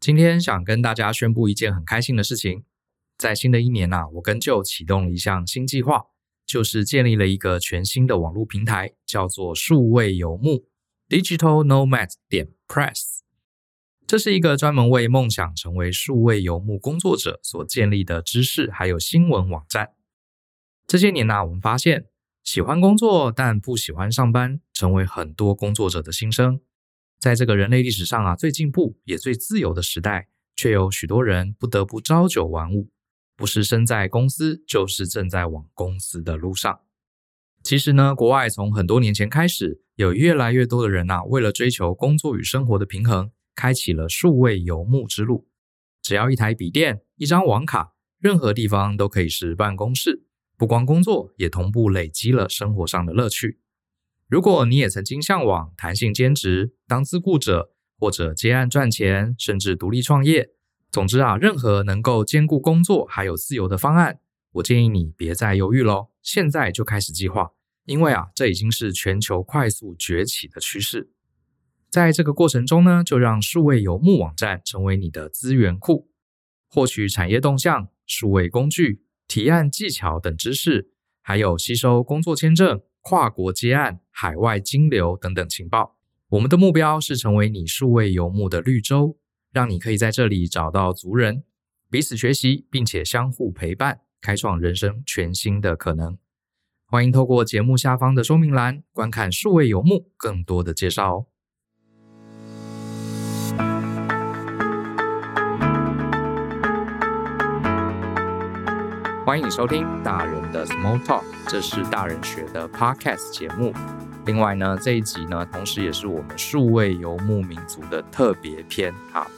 今天想跟大家宣布一件很开心的事情，在新的一年呐，我跟舅启动了一项新计划，就是建立了一个全新的网络平台，叫做数位游牧 （Digital Nomad 点 Press）。这是一个专门为梦想成为数位游牧工作者所建立的知识还有新闻网站。这些年呐，我们发现喜欢工作但不喜欢上班，成为很多工作者的心声。在这个人类历史上啊，最进步也最自由的时代，却有许多人不得不朝九晚五，不是身在公司，就是正在往公司的路上。其实呢，国外从很多年前开始，有越来越多的人呐，为了追求工作与生活的平衡，开启了数位游牧之路。只要一台笔电、一张网卡，任何地方都可以是办公室。不光工作，也同步累积了生活上的乐趣。如果你也曾经向往弹性兼职、当自雇者，或者接案赚钱，甚至独立创业，总之啊，任何能够兼顾工作还有自由的方案，我建议你别再犹豫喽，现在就开始计划，因为啊，这已经是全球快速崛起的趋势。在这个过程中呢，就让数位游牧网站成为你的资源库，获取产业动向、数位工具、提案技巧等知识，还有吸收工作签证。跨国接案、海外金流等等情报，我们的目标是成为你数位游牧的绿洲，让你可以在这里找到族人，彼此学习，并且相互陪伴，开创人生全新的可能。欢迎透过节目下方的说明栏观看数位游牧更多的介绍哦。欢迎收听大人的 Small Talk，这是大人学的 Podcast 节目。另外呢，这一集呢，同时也是我们数位游牧民族的特别篇。好，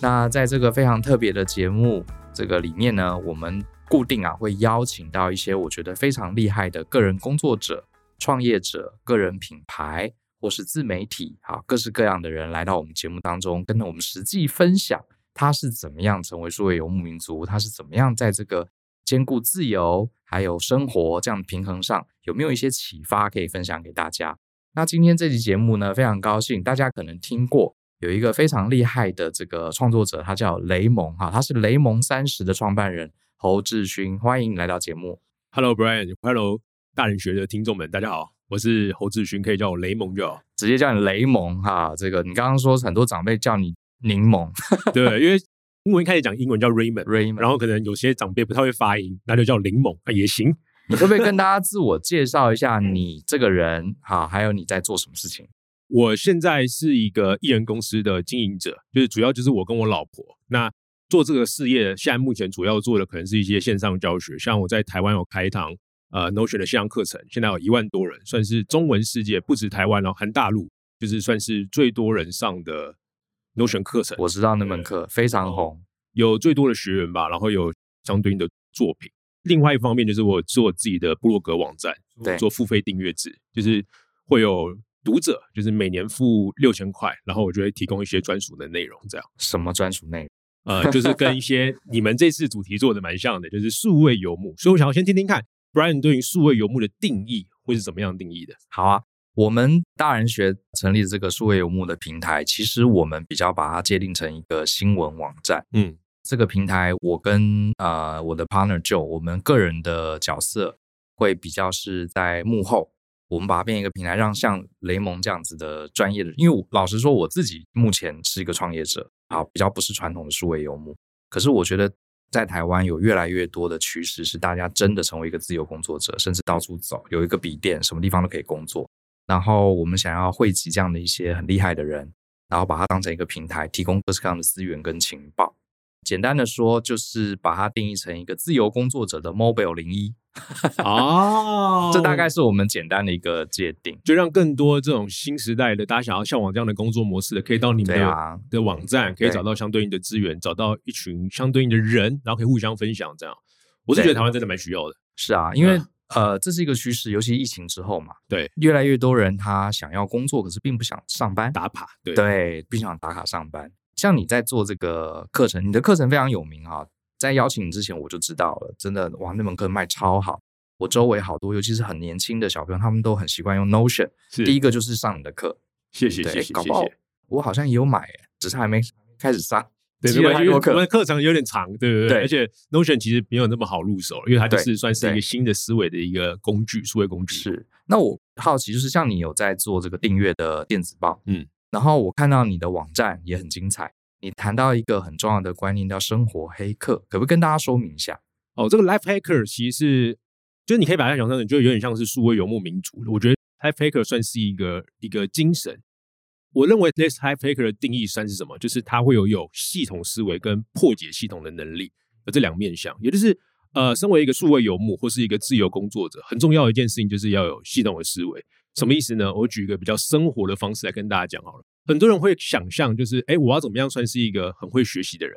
那在这个非常特别的节目这个里面呢，我们固定啊会邀请到一些我觉得非常厉害的个人工作者、创业者、个人品牌或是自媒体，好，各式各样的人来到我们节目当中，跟我们实际分享他是怎么样成为数位游牧民族，他是怎么样在这个。兼顾自由还有生活这样的平衡上，有没有一些启发可以分享给大家？那今天这期节目呢，非常高兴，大家可能听过有一个非常厉害的这个创作者，他叫雷蒙哈，他是雷蒙三十的创办人侯志勋，欢迎你来到节目。Hello Brian，Hello 大人学的听众们，大家好，我是侯志勋，可以叫我雷蒙就好，直接叫你雷蒙哈。这个你刚刚说很多长辈叫你柠檬，对，因为。英文一开始讲英文叫 Raymond，Raymond，然后可能有些长辈不太会发音，那就叫柠檬啊也行。你可不可以跟大家自我介绍一下你这个人？好，还有你在做什么事情？我现在是一个艺人公司的经营者，就是主要就是我跟我老婆那做这个事业。现在目前主要做的可能是一些线上教学，像我在台湾有开一堂呃 Notion 的线上课程，现在有一万多人，算是中文世界不止台湾哦，含大陆就是算是最多人上的。Notion 课程，我知道那门课非常红，有最多的学员吧，然后有相对应的作品。另外一方面就是我做自己的部落格网站，对，做付费订阅制，就是会有读者，就是每年付六千块，然后我就会提供一些专属的内容，这样。什么专属内容？呃，就是跟一些你们这次主题做的蛮像的，就是数位游牧。所以我想要先听听看，Brian 对于数位游牧的定义会是怎么样定义的？好啊。我们大人学成立的这个数位游牧的平台，其实我们比较把它界定成一个新闻网站。嗯，这个平台我跟呃我的 partner Joe，我们个人的角色会比较是在幕后，我们把它变一个平台，让像雷蒙这样子的专业的，因为老实说我自己目前是一个创业者啊，比较不是传统的数位游牧。可是我觉得在台湾有越来越多的趋势是大家真的成为一个自由工作者，甚至到处走，有一个笔电，什么地方都可以工作。然后我们想要汇集这样的一些很厉害的人，然后把它当成一个平台，提供各式各样的资源跟情报。简单的说，就是把它定义成一个自由工作者的 Mobile 01。哦，这大概是我们简单的一个界定，就让更多这种新时代的大家想要向往这样的工作模式的，可以到你们的、啊、的网站，可以找到相对应的资源，找到一群相对应的人，然后可以互相分享。这样，我是觉得台湾真的蛮需要的。是啊，因为。嗯呃，这是一个趋势，尤其疫情之后嘛，对，越来越多人他想要工作，可是并不想上班打卡，对，对，并不想打卡上班。像你在做这个课程，你的课程非常有名啊，在邀请你之前我就知道了，真的哇，那门课卖超好。我周围好多，尤其是很年轻的小朋友，他们都很习惯用 Notion。是，第一个就是上你的课，谢谢谢谢，搞不好我好像也有买，只是还没开始上。对，积了太多课，我们课程有点长，对不对？对而且 Notion 其实没有那么好入手，因为它就是算是一个新的思维的一个工具，数位工具。是。那我好奇，就是像你有在做这个订阅的电子报，嗯，然后我看到你的网站也很精彩，你谈到一个很重要的观念，叫生活黑客，可不可以跟大家说明一下？哦，这个 Life Hacker 其实是，就是你可以把它想象成，就有点像是数位游牧民族。我觉得 Life Hacker 算是一个一个精神。我认为 This Life Hacker 的定义算是什么？就是他会有有系统思维跟破解系统的能力，有这两面向。也就是呃，身为一个数位游牧或是一个自由工作者，很重要的一件事情就是要有系统的思维。什么意思呢？我举一个比较生活的方式来跟大家讲好了。很多人会想象就是，哎，我要怎么样算是一个很会学习的人？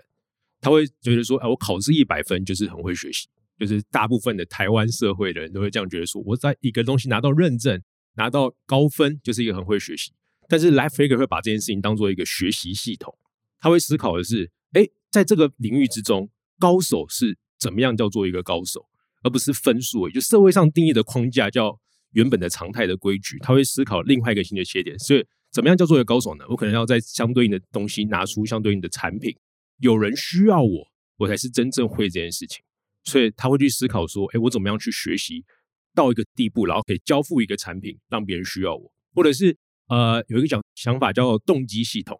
他会觉得说，哎，我考试一百分就是很会学习。就是大部分的台湾社会的人都会这样觉得说，我在一个东西拿到认证、拿到高分，就是一个很会学习。但是 Life Hacker 会把这件事情当做一个学习系统，他会思考的是，哎，在这个领域之中，高手是怎么样叫做一个高手，而不是分数。也就社会上定义的框架叫原本的常态的规矩，他会思考另外一个新的切点。所以，怎么样叫做一个高手呢？我可能要在相对应的东西拿出相对应的产品，有人需要我，我才是真正会这件事情。所以他会去思考说，哎，我怎么样去学习到一个地步，然后可以交付一个产品，让别人需要我，或者是。呃，有一个想想法叫动机系统，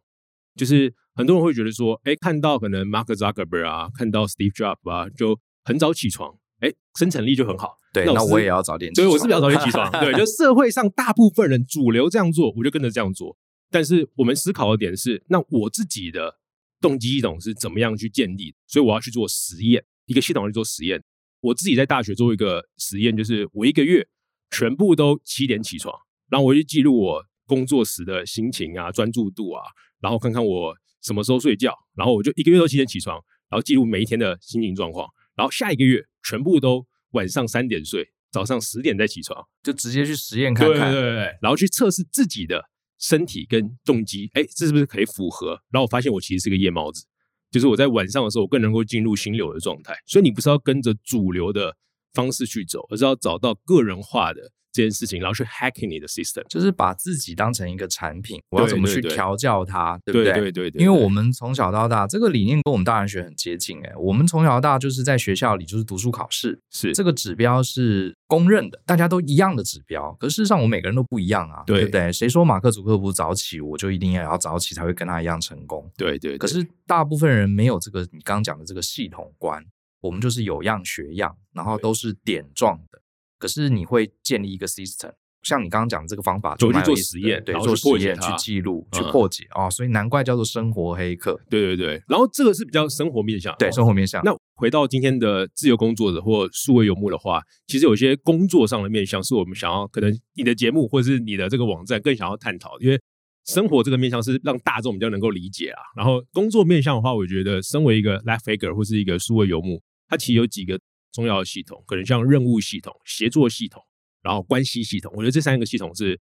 就是很多人会觉得说，哎，看到可能 Mark Zuckerberg 啊，看到 Steve Jobs 啊，就很早起床，哎，生产力就很好。对，那我，也要早点起床。所以我是比较早点起 床。对，就社会上大部分人主流这样做，我就跟着这样做。但是我们思考的点是，那我自己的动机系统是怎么样去建立？所以我要去做实验，一个系统去做实验。我自己在大学做一个实验，就是我一个月全部都七点起床，然后我就记录我。工作时的心情啊，专注度啊，然后看看我什么时候睡觉，然后我就一个月都七点起床，然后记录每一天的心情状况，然后下一个月全部都晚上三点睡，早上十点再起床，就直接去实验看看，对对对，然后去测试自己的身体跟动机，哎，这是不是可以符合？然后我发现我其实是个夜猫子，就是我在晚上的时候我更能够进入心流的状态。所以你不是要跟着主流的方式去走，而是要找到个人化的。这件事情，然后去 hacking 你的 system，就是把自己当成一个产品，我要怎么去调教它，对，对，对，对不对？对对对。因为我们从小到大，这个理念跟我们大人学很接近。哎，我们从小到大就是在学校里就是读书考试，是这个指标是公认的，大家都一样的指标。可事实上，我们每个人都不一样啊，对，对不对？谁说马克·祖克伯早起，我就一定要要早起才会跟他一样成功？对，对对。可是大部分人没有这个你刚刚讲的这个系统观，我们就是有样学样，然后都是点状的。可是你会建立一个 system。像你刚刚讲的这个方法，就去做实验，对，去做实验、去记录、去破解哦，所以难怪叫做生活黑客。对对对，然后这个是比较生活面向，对，生活面向。那回到今天的自由工作者或数位游牧的话，其实有些工作上的面向是我们想要，可能你的节目或者是你的这个网站更想要探讨，因为生活这个面向是让大众比较能够理解啊。然后工作面向的话，我觉得身为一个 Life Hacker 或是一个数位游牧，它其实有几个重要的系统，可能像任务系统、协作系统。然后关系系统，我觉得这三个系统是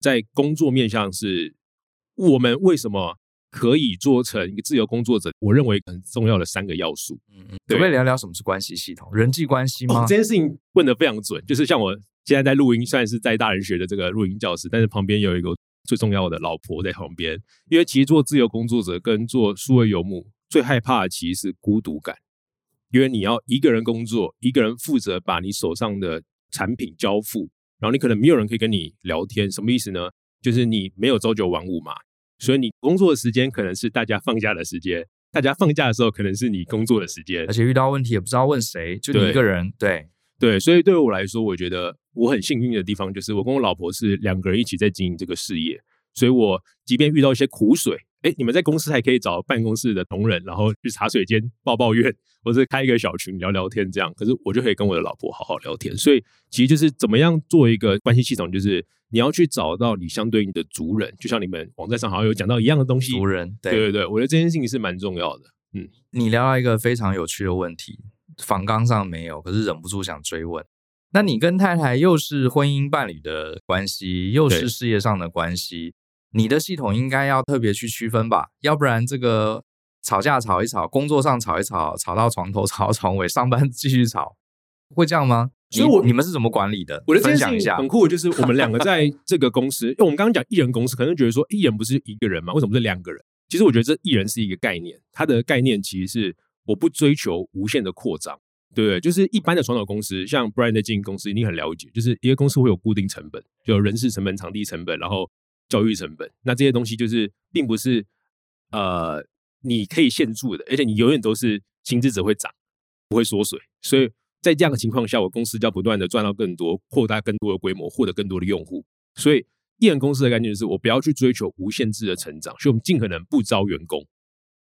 在工作面向是我们为什么可以做成一个自由工作者，我认为很重要的三个要素。嗯嗯，可不可以聊聊什么是关系系统？人际关系吗？哦，这件事情问的非常准。就是像我现在在录音，虽然是在大人学的这个录音教室，但是旁边有一个最重要的老婆在旁边。因为其实做自由工作者跟做数位游牧，最害怕的其实是孤独感，因为你要一个人工作，一个人负责把你手上的。产品交付，然后你可能没有人可以跟你聊天，什么意思呢？就是你没有朝九晚五嘛，所以你工作的时间可能是大家放假的时间，大家放假的时候可能是你工作的时间，而且遇到问题也不知道问谁，就你一个人。对对，对，所以对我来说，我觉得我很幸运的地方就是我跟我老婆是两个人一起在经营这个事业，所以我即便遇到一些苦水。哎，你们在公司还可以找办公室的同仁，然后去茶水间抱抱怨，或者开一个小群聊聊天，这样。可是我就可以跟我的老婆好好聊天。所以其实就是怎么样做一个关系系统，就是你要去找到你相对应的族人，就像你们网站上好像有讲到一样的东西。族人，对，对对对，我觉得这件事情是蛮重要的。嗯，你聊到一个非常有趣的问题，访纲上没有，可是忍不住想追问。那你跟太太又是婚姻伴侣的关系，又是事业上的关系。你的系统应该要特别去区分吧，要不然这个吵架吵一吵，工作上吵一吵，吵到床头吵到床尾，上班继续吵，会这样吗？所以我你们是怎么管理的？我的分享一下，很酷，就是我们两个在这个公司，因为我们刚刚讲一人公司，可能觉得说一人不是一个人嘛，为什么是两个人？其实我觉得这艺人是一个概念，它的概念其实是我不追求无限的扩张，对不对？就是一般的传统公司，像 Brian 的经营公司，你很了解，就是一个公司会有固定成本，就有人事成本、场地成本，然后教育成本。那这些东西就是并不是呃你可以限住的，而且你永远都是薪资只会涨，不会缩水。所以在这样的情况下，我公司就要不断的赚到更多，扩大更多的规模，获得更多的用户。所以。艺人公司的概念就是，我不要去追求无限制的成长，所以我们尽可能不招员工。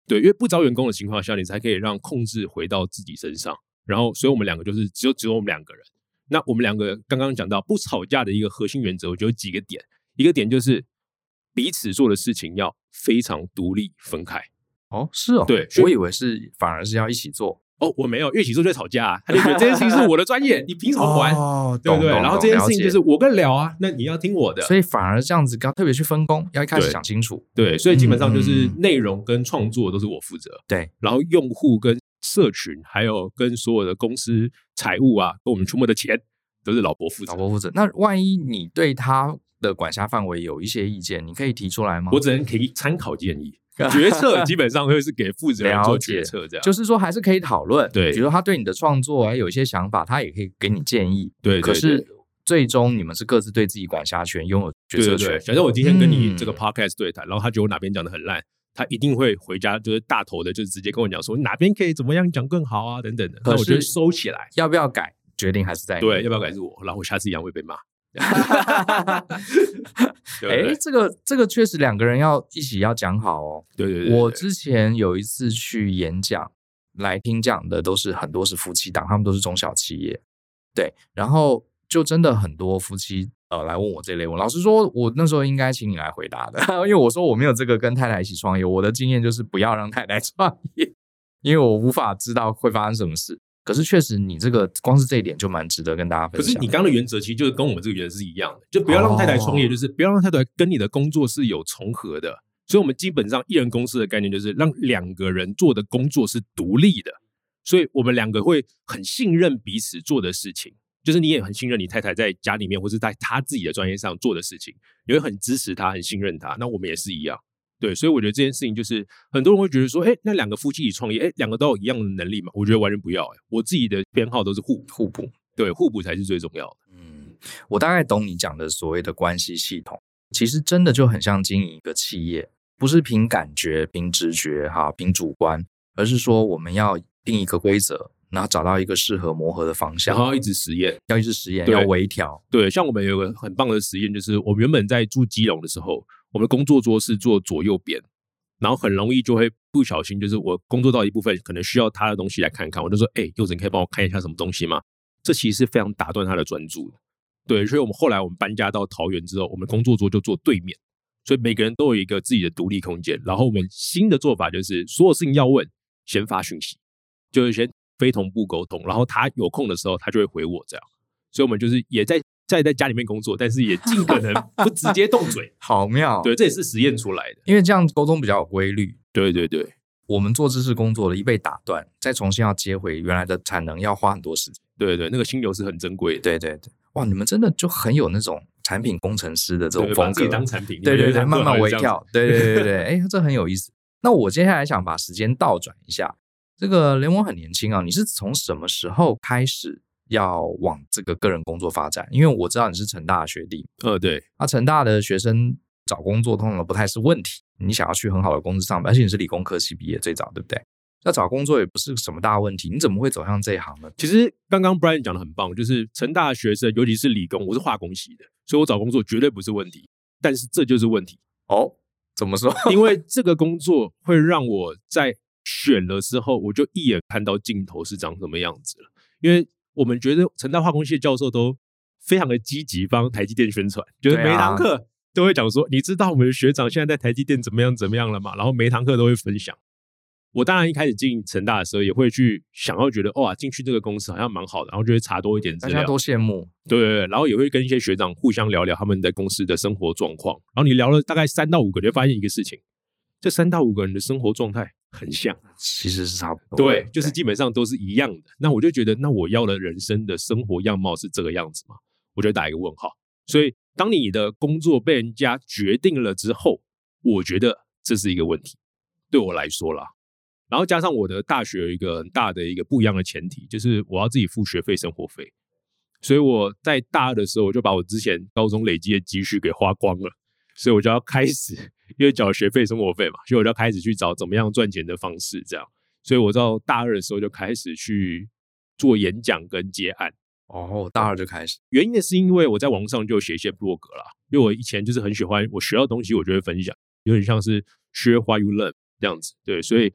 对，因为不招员工的情况下，你才可以让控制回到自己身上。然后，所以我们两个就是只有只有我们两个人。那我们两个刚刚讲到不吵架的一个核心原则，我觉得有几个点。一个点就是彼此做的事情要非常独立分开。哦，是哦，对，我以为是反而是要一起做。哦，我没有，因为一起做就吵架啊，他就觉得这件事情是我的专业，你凭什么管？哦，对不对？然后这件事情就是我跟聊啊，那你要听我的，所以反而这样子，要特别去分工，要一开始想清楚。对，所以基本上就是内容跟创作都是我负责，对，然后用户跟社群，还有跟所有的公司财务啊，跟我们出没的钱，都是老伯负责。老伯负责。那万一你对他的管辖范围有一些意见，你可以提出来吗？我只能提参考建议。决策基本上会是给负责人做决策，这样就是说还是可以讨论。对，比如他对你的创作还有一些想法，他也可以给你建议。对，可是最终你们是各自对自己管辖权，拥有决策权。反正我今天跟你这个 podcast 对谈，然后他觉得我哪边讲的很烂，他一定会回家就是大头的，就是直接跟我讲说哪边可以怎么样讲更好啊，等等的。那我觉得收起来，要不要改决定还是在。对，要不要改是我，然后我下次一样会被骂。哈哈哈哈哈！哎，这个这个确实两个人要一起要讲好哦。对对对，我之前有一次去演讲，来听讲的都是很多是夫妻档，他们都是中小企业。对，然后就真的很多夫妻呃来问我这类问，老实说，我那时候应该请你来回答的，因为我说我没有这个跟太太一起创业，我的经验就是不要让太太创业，因为我无法知道会发生什么事。可是确实，你这个光是这一点就蛮值得跟大家分享。可是你刚刚的原则其实就是跟我们这个原则是一样的，就不要让太太创业，就是不要让太太跟你的工作是有重合的。所以，我们基本上艺人公司的概念就是让两个人做的工作是独立的。所以我们两个会很信任彼此做的事情，就是你也很信任你太太在家里面或是在她自己的专业上做的事情，你会很支持她，很信任她。那我们也是一样。对，所以我觉得这件事情就是很多人会觉得说，哎，那两个夫妻一起创业，哎，两个都有一样的能力嘛？我觉得完全不要，哎，我自己的偏好都是互互补，对，互补才是最重要的。嗯，我大概懂你讲的所谓的关系系统，其实真的就很像经营一个企业，不是凭感觉、凭直觉、哈、凭主观，而是说我们要定一个规则，然后找到一个适合磨合的方向，然后一直实验，要一直实验，要微调。对，像我们有个很棒的实验，就是我们原本在住基隆的时候。我们的工作桌是坐左右边，然后很容易就会不小心，就是我工作到一部分，可能需要他的东西来看看，我就说：“哎，柚子，你可以帮我看一下什么东西吗？”这其实是非常打断他的专注的。对，所以我们后来我们搬家到桃园之后，我们工作桌就坐对面，所以每个人都有一个自己的独立空间。然后我们新的做法就是，所有事情要问，先发讯息，就是先非同步沟通，然后他有空的时候，他就会回我这样。所以我们就是也在。在在家里面工作，但是也 尽可能不直接动嘴，好妙。对，这也是实验出来的，因为这样沟通比较有规律。对对对，我们做知识工作的，一被打断，再重新要接回原来的产能，要花很多时间。对对，那个心流是很珍贵的。对对对，哇，你们真的就很有那种产品工程师的这种风格，把自己当产品。对对对，慢慢微调。对对对对，哎，这很有意思。那我接下来想把时间倒转一下，这个联盟很年轻啊，你是从什么时候开始？要往这个个人工作发展，因为我知道你是成大的学弟，呃，对，那成大的学生找工作通常不太是问题，你想要去很好的公司上班，而且你是理工科系毕业，最早对不对？那找工作也不是什么大问题，你怎么会走向这一行呢？其实刚刚 Brian 讲的很棒，就是成大的学生，尤其是理工，我是化工系的，所以我找工作绝对不是问题，但是这就是问题哦。怎么说？因为这个工作会让我在选了之后，我就一眼看到尽头是长什么样子了，因为。我们觉得成大化工系的教授都非常的积极，帮台积电宣传，就是每堂课都会讲说，你知道我们的学长现在在台积电怎么样怎么样了吗？然后每堂课都会分享。我当然一开始进成大的时候，也会去想要觉得哇，进去这个公司好像蛮好的，然后就会查多一点资料，大家都羡慕。对对对，然后也会跟一些学长互相聊聊他们在公司的生活状况。然后你聊了大概三到五个，就会发现一个事情，这三到五个人的生活状态。很像，其实是差不多。对，就是基本上都是一样的。那我就觉得，那我要的人生的生活样貌是这个样子吗？我就打一个问号。所以，当你的工作被人家决定了之后，我觉得这是一个问题。对我来说啦。然后加上我的大学有一个很大的一个不一样的前提，就是我要自己付学费、生活费。所以我在大二的时候，我就把我之前高中累积的积蓄给花光了，所以我就要开始，因为缴学费、生活费嘛，所以我就开始去找怎么样赚钱的方式，这样。所以我到大二的时候就开始去做演讲跟接案。哦，大二就开始。原因呢，是因为我在网上就写一些部落格啦，因为我以前就是很喜欢我学到东西，我就会分享，有点像是 share what you learn 这样子。对，所以。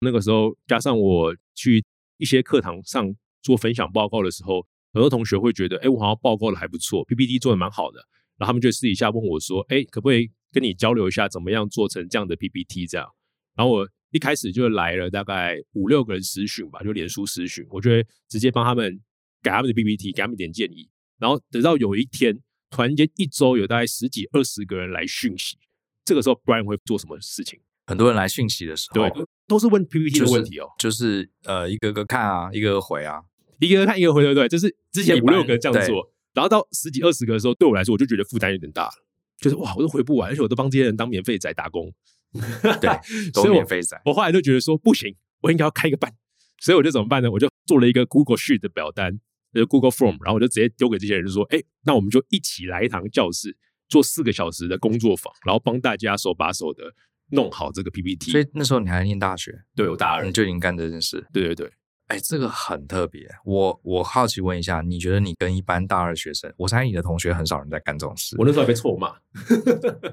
那个时候，加上我去一些课堂上做分享报告的时候，很多同学会觉得，哎，我好像报告的还不错，PPT 做的蛮好的，然后他们就私底下问我说，哎，可不可以跟你交流一下，怎么样做成这样的 PPT 这样？然后我一开始就来了大概五六个人私讯吧，就脸书私讯，我就会直接帮他们改他们的 PPT，给他们一点建议。然后等到有一天，突然间一周有大概十几二十个人来讯息，这个时候 Brian 会做什么事情？很多人来讯息的时候，对，都是问 PPT 的问题哦，就是、就是、呃一个个看啊，一个个回啊，一个个看一个回，对对，就是之前五六个这样做，然后到十几二十个的时候，对我来说我就觉得负担有点大了，就是哇，我都回不完，而且我都帮这些人当免费仔打工，对，都免费仔。我后来就觉得说不行，我应该要开一个班，所以我就怎么办呢？我就做了一个 Google Sheet 的表单，就是 Google Form，然后我就直接丢给这些人，就说，哎，那我们就一起来一堂教室，做四个小时的工作坊，然后帮大家手把手的。弄好这个 PPT，所以那时候你还在念大学，对，我大二你就已经干这件事，对对对，哎，这个很特别。我我好奇问一下，你觉得你跟一般大二学生，我猜你的同学很少人在干这种事。我那时候还被臭骂。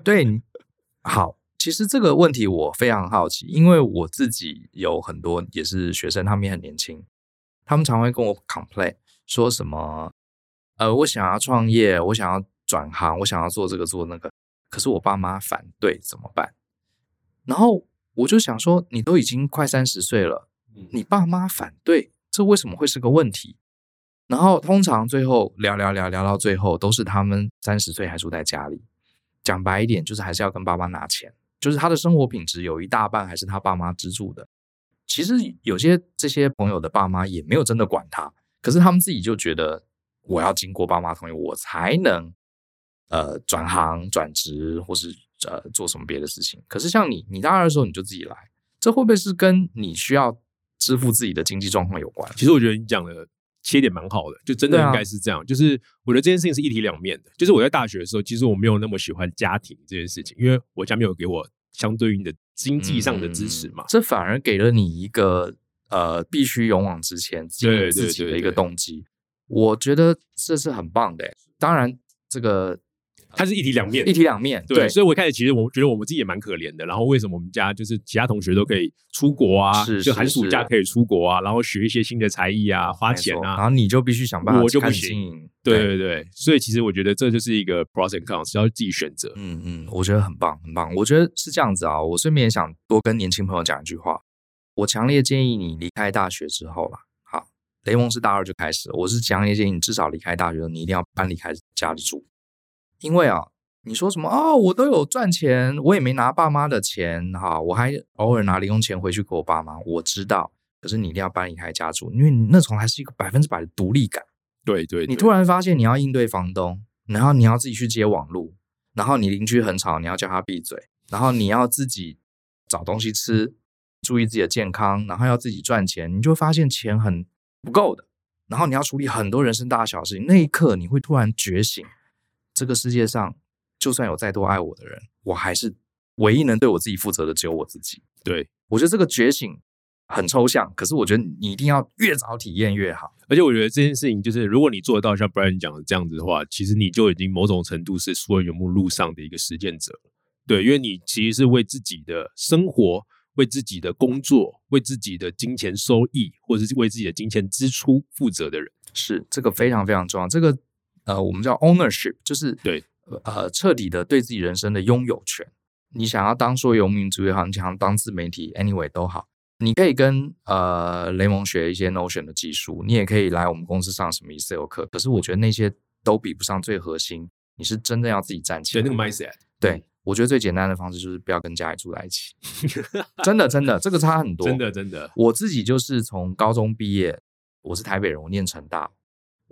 对，好，其实这个问题我非常好奇，因为我自己有很多也是学生，他们也很年轻，他们常会跟我 complain 说什么，呃，我想要创业，我想要转行，我想要做这个做那个，可是我爸妈反对，怎么办？然后我就想说，你都已经快三十岁了，你爸妈反对，这为什么会是个问题？然后通常最后聊聊聊聊到最后，都是他们三十岁还住在家里。讲白一点，就是还是要跟爸妈拿钱，就是他的生活品质有一大半还是他爸妈资助的。其实有些这些朋友的爸妈也没有真的管他，可是他们自己就觉得我要经过爸妈同意，我才能呃转行转职或是。呃，做什么别的事情？可是像你，你大二的时候你就自己来，这会不会是跟你需要支付自己的经济状况有关？其实我觉得你讲的切点蛮好的，就真的应该是这样。啊、就是我觉得这件事情是一体两面的。就是我在大学的时候，其实我没有那么喜欢家庭这件事情，因为我家没有给我相对应的经济上的支持嘛。嗯、这反而给了你一个呃，必须勇往直前、经营自己的一个动机。我觉得这是很棒的。当然，这个。它是一体两面，一体两面。对，对，所以我一开始其实我觉得我们自己也蛮可怜的。然后为什么我们家就是其他同学都可以出国啊？是，就寒暑假可以出国啊，然后学一些新的才艺啊，花钱啊。然后你就必须想办法，我就不行。对对对，所以其实我觉得这就是一个 pros and cons，要自己选择。嗯嗯，我觉得很棒，很棒。我觉得是这样子啊。我顺便想多跟年轻朋友讲一句话，我强烈建议你离开大学之后啦。好，雷蒙是大二就开始，我是强烈建议你至少离开大学，你一定要搬离开家里住。因为啊，你说什么啊、哦？我都有赚钱，我也没拿爸妈的钱哈，我还偶尔拿零用钱回去给我爸妈。我知道，可是你一定要搬离开家住，因为你那从还是一个百分之百的独立感。对，对对，你突然发现你要应对房东，然后你要自己去接网路，然后你邻居很吵，你要叫他闭嘴，然后你要自己找东西吃，注意自己的健康，然后要自己赚钱，你就会发现钱很不够的，然后你要处理很多人生大小事情，那一刻你会突然觉醒。这个世界上，就算有再多爱我的人，我还是唯一能对我自己负责的，只有我自己。对，我觉得这个觉醒很抽象，可是我觉得你一定要越早体验越好。而且我觉得这件事情，就是如果你做得到像 Brian 讲的这样子的话，其实你就已经某种程度是所有游牧路上的一个实践者。对，因为你其实是为自己的生活、为自己的工作、为自己的金钱收益，或者是为自己的金钱支出负责的人。是，这个非常非常重要。这个。呃，我们叫 ownership，就是对，呃，彻底的对自己人生的拥有权。你想要当说游牧民族也好，你想要当自媒体，anyway 都好，你可以跟呃雷蒙学一些 Notion 的技术，你也可以来我们公司上什么 Excel 课。可是我觉得那些都比不上最核心，你是真的要自己站起来。对，那个 mindset。对，我觉得最简单的方式就是不要跟家里住在一起。真的，真的，这个差很多。真的，真的。我自己就是从高中毕业，我是台北人，我念成大。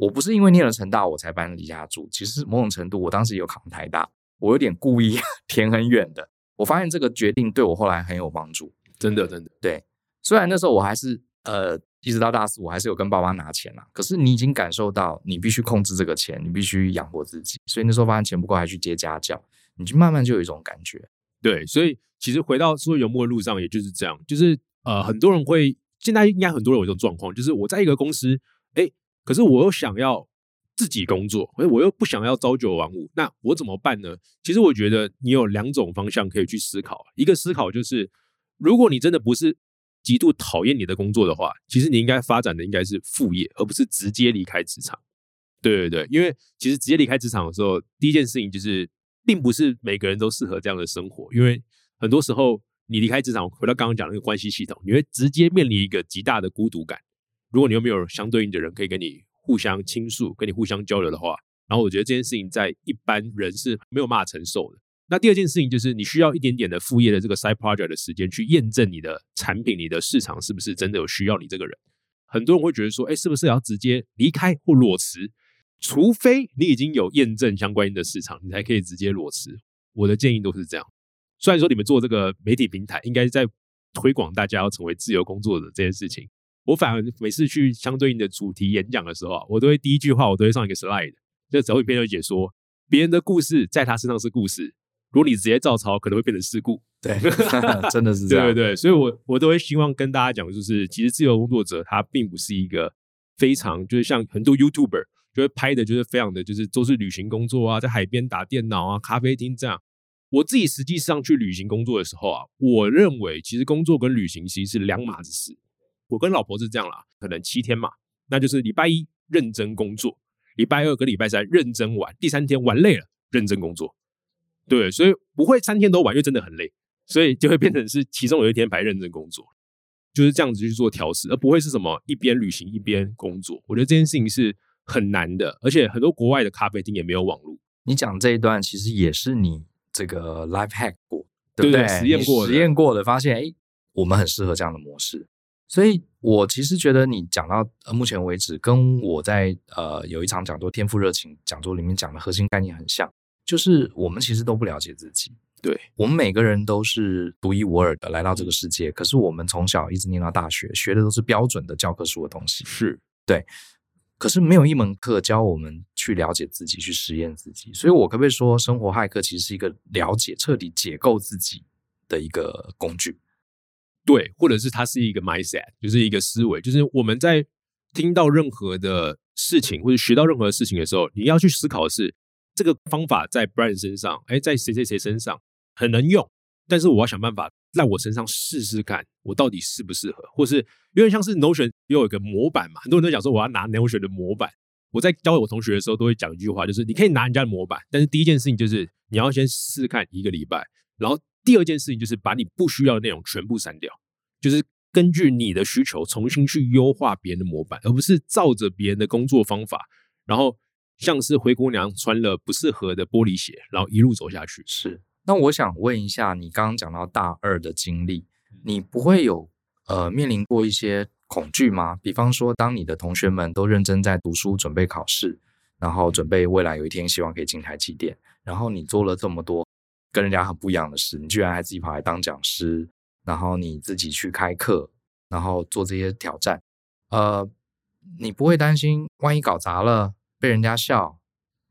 我不是因为念了成大我才搬离家住，其实某种程度我当时有考台大，我有点故意 填很远的。我发现这个决定对我后来很有帮助。真的真的。对，虽然那时候我还是呃，一直到大四我还是有跟爸妈拿钱啦，可是你已经感受到你必须控制这个钱，你必须养活自己，所以那时候发现钱不够还去接家教，你就慢慢就有一种感觉。对，所以其实回到数位游牧的路上，也就是这样，就是呃，很多人会现在应该很多人有这种状况，就是我在一个公司，哎，可是我又想要自己工作，哎，我又不想要朝九晚五，那我怎么办呢？其实我觉得你有两种方向可以去思考，一个思考就是，如果你真的不是极度讨厌你的工作的话，其实你应该发展的应该是副业，而不是直接离开职场。对对对，因为其实直接离开职场的时候，第一件事情就是。并不是每个人都适合这样的生活，因为很多时候你离开职场，回到刚刚讲的那个关系系统，你会直接面临一个极大的孤独感。如果你又没有相对应的人可以跟你互相倾诉、跟你互相交流的话，然后我觉得这件事情在一般人是没有办法承受的。那第二件事情就是你需要一点点的副业的这个 side project 的时间去验证你的产品、你的市场是不是真的有需要你这个人。很多人会觉得说，哎，是不是要直接离开或裸辞？除非你已经有验证相关的市场，你才可以直接裸辞。我的建议都是这样。虽然说你们做这个媒体平台，应该在推广大家要成为自由工作者这件事情，我反而每次去相对应的主题演讲的时候啊，我都会第一句话我都会上一个 slide，就走一篇就解说别人的故事在他身上是故事，如果你直接照抄，可能会变成事故。对，真的是这样。对对对，所以我我都会希望跟大家讲，就是其实自由工作者他并不是一个非常就是像很多 YouTuber。就会拍的，就是非常的，就是都是旅行工作啊，在海边打电脑啊，咖啡厅这样。我自己实际上去旅行工作的时候啊，我认为其实工作跟旅行其实是两码子事。我跟老婆是这样啦，可能七天嘛，那就是礼拜一认真工作，礼拜二跟礼拜三认真玩，第三天玩累了认真工作。对，所以不会三天都玩，因为真的很累，所以就会变成是其中有一天排认真工作，就是这样子去做调试，而不会是什么一边旅行一边工作。我觉得这件事情是。很难的，而且很多国外的咖啡厅也没有网络。你讲这一段其实也是你这个 life hack 过，对不对？对实验过的，实验过的，发现哎，我们很适合这样的模式。所以我其实觉得你讲到呃目前为止，跟我在呃有一场讲座《天赋热情》讲座里面讲的核心概念很像，就是我们其实都不了解自己。对，我们每个人都是独一无二的来到这个世界，可是我们从小一直念到大学，学的都是标准的教科书的东西。是对。可是没有一门课教我们去了解自己，去实验自己。所以，我可不可以说，生活骇客其实是一个了解、彻底解构自己的一个工具？对，或者是它是一个 mindset，就是一个思维。就是我们在听到任何的事情或者学到任何事情的时候，你要去思考的是这个方法在 Brian 身上，哎，在谁谁谁身上很能用，但是我要想办法。在我身上试试看，我到底适不适合，或是因为像是 Notion 又有一个模板嘛，很多人都讲说我要拿 Notion 的模板。我在教我同学的时候都会讲一句话，就是你可以拿人家的模板，但是第一件事情就是你要先试试看一个礼拜，然后第二件事情就是把你不需要的内容全部删掉，就是根据你的需求重新去优化别人的模板，而不是照着别人的工作方法，然后像是灰姑娘穿了不适合的玻璃鞋，然后一路走下去。是。那我想问一下，你刚刚讲到大二的经历，你不会有呃面临过一些恐惧吗？比方说，当你的同学们都认真在读书、准备考试，然后准备未来有一天希望可以进台积电，然后你做了这么多跟人家很不一样的事，你居然还自己跑来当讲师，然后你自己去开课，然后做这些挑战，呃，你不会担心万一搞砸了被人家笑，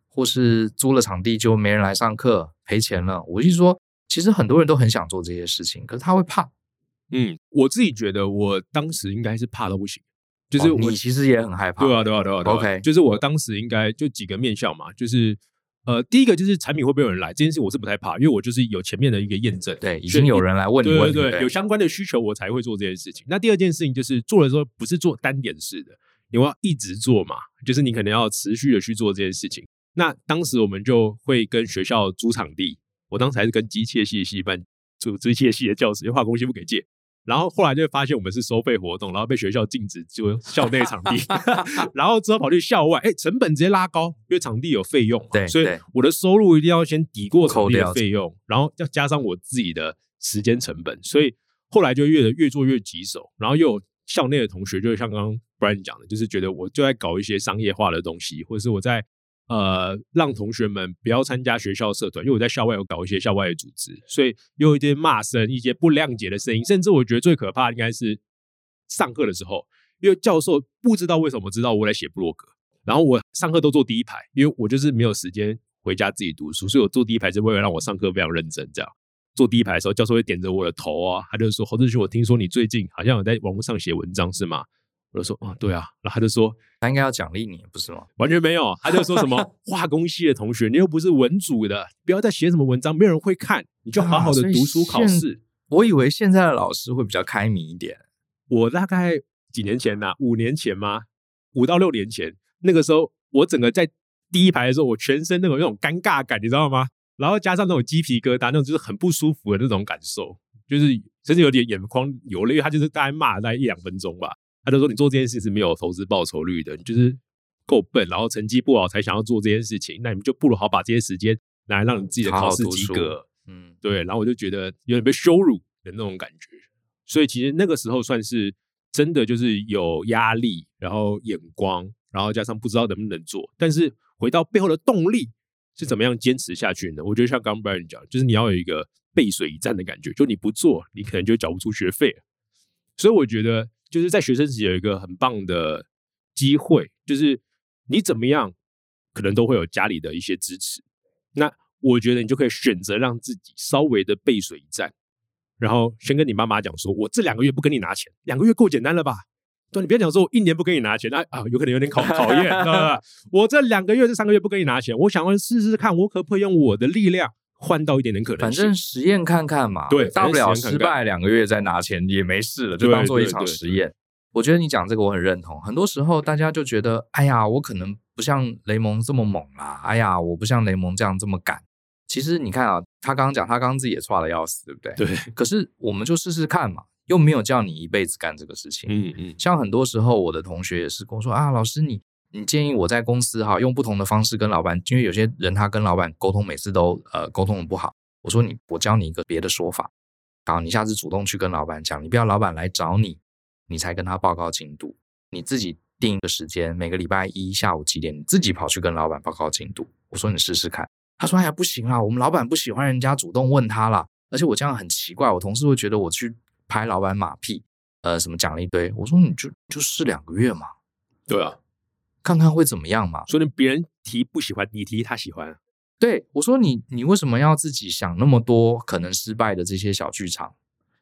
或是租了场地就没人来上课？赔钱了，我就说，其实很多人都很想做这些事情，可是他会怕。嗯，我自己觉得，我当时应该是怕到不行，就是我、哦、你其实也很害怕。对啊，对啊，对啊，对啊。OK，就是我当时应该就几个面向嘛，就是呃，第一个就是产品会不会有人来这件事，我是不太怕，因为我就是有前面的一个验证，对，已经有人来问你问题，对对对，有相关的需求我才会做这件事情。那第二件事情就是做的时候不是做单点式的，你要一直做嘛，就是你可能要持续的去做这件事情。那当时我们就会跟学校租场地，我当时还是跟机械系系办租机械系的教室，因为化工系不给借。然后后来就发现我们是收费活动，然后被学校禁止就校内场地，然后之后跑去校外，哎，成本直接拉高，因为场地有费用，对，所以我的收入一定要先抵过场地的费用，然后要加上我自己的时间成本，所以后来就越越做越棘手，然后又有校内的同学，就像刚刚 Brian 讲的，就是觉得我就在搞一些商业化的东西，或者是我在。呃，让同学们不要参加学校社团，因为我在校外有搞一些校外的组织，所以有一些骂声，一些不谅解的声音，甚至我觉得最可怕的应该是上课的时候，因为教授不知道为什么知道我在写布洛格，然后我上课都坐第一排，因为我就是没有时间回家自己读书，所以我坐第一排是为了让我上课非常认真。这样坐第一排的时候，教授会点着我的头啊，他就说：“侯志勋，我听说你最近好像有在网络上写文章，是吗？”我就说：“哦，对啊。”然后他就说。他应该要奖励你，不是吗？完全没有，他就说什么 化工系的同学，你又不是文组的，不要再写什么文章，没有人会看，你就好好的读书考试。啊、我以为现在的老师会比较开明一点。我大概几年前呐、啊，五年前吗？五到六年前，那个时候我整个在第一排的时候，我全身那种那种尴尬感，你知道吗？然后加上那种鸡皮疙瘩，那种就是很不舒服的那种感受，就是甚至有点眼眶流泪，因为他就是大概骂了大概一两分钟吧。他就说：“你做这件事是没有投资报酬率的，你就是够笨，然后成绩不好才想要做这件事情。那你们就不如好把这些时间拿来让你自己的考试及格。”嗯，对。然后我就觉得有点被羞辱的那种感觉。所以其实那个时候算是真的，就是有压力，然后眼光，然后加上不知道能不能做。但是回到背后的动力是怎么样坚持下去呢？我觉得像刚刚 Brian 讲，就是你要有一个背水一战的感觉，就你不做，你可能就缴不出学费。所以我觉得。就是在学生时期有一个很棒的机会，就是你怎么样，可能都会有家里的一些支持。那我觉得你就可以选择让自己稍微的背水一战，然后先跟你妈妈讲说：“我这两个月不跟你拿钱，两个月够简单了吧？”对，你不要讲说我一年不跟你拿钱，那啊有可能有点考考验，对吧？我这两个月、这三个月不跟你拿钱，我想要试试看，我可不可以用我的力量。换到一点点可能，反正实验看看嘛。对，大不了失败两个月再拿钱也没事了，就当做一场实验。我觉得你讲这个我很认同。很多时候大家就觉得，哎呀，我可能不像雷蒙这么猛啦，哎呀，我不像雷蒙这样这么敢。其实你看啊，他刚刚讲，他刚刚自己也差的要死，对不对？对。可是我们就试试看嘛，又没有叫你一辈子干这个事情。嗯嗯。像很多时候我的同学也是跟我说啊，老师你。你建议我在公司哈用不同的方式跟老板，因为有些人他跟老板沟通每次都呃沟通的不好。我说你，我教你一个别的说法，好，你下次主动去跟老板讲，你不要老板来找你，你才跟他报告进度，你自己定一个时间，每个礼拜一下午几点，你自己跑去跟老板报告进度。我说你试试看，他说哎呀不行啊，我们老板不喜欢人家主动问他啦，而且我这样很奇怪，我同事会觉得我去拍老板马屁，呃，什么讲了一堆。我说你就就试两个月嘛，对啊，看看会怎么样嘛。说你别人提不喜欢，你提他喜欢。对，我说你，你为什么要自己想那么多可能失败的这些小剧场？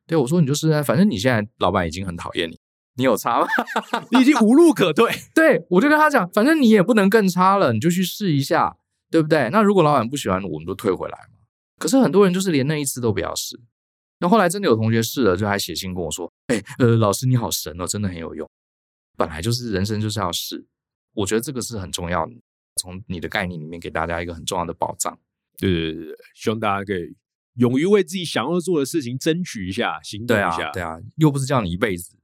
对，我说你就是，反正你现在老板已经很讨厌你，你有差吗？你已经无路可退。对，我就跟他讲，反正你也不能更差了，你就去试一下，对不对？那如果老板不喜欢，我们就退回来嘛。可是很多人就是连那一次都不要试。那后来真的有同学试了，就还写信跟我说：“哎，呃，老师你好神哦，真的很有用。”本来就是人生就是要试，我觉得这个是很重要的。从你的概念里面给大家一个很重要的保障，对对对，希望大家可以勇于为自己想要做的事情争取一下，行动一下，对啊，对啊，又不是叫你一辈子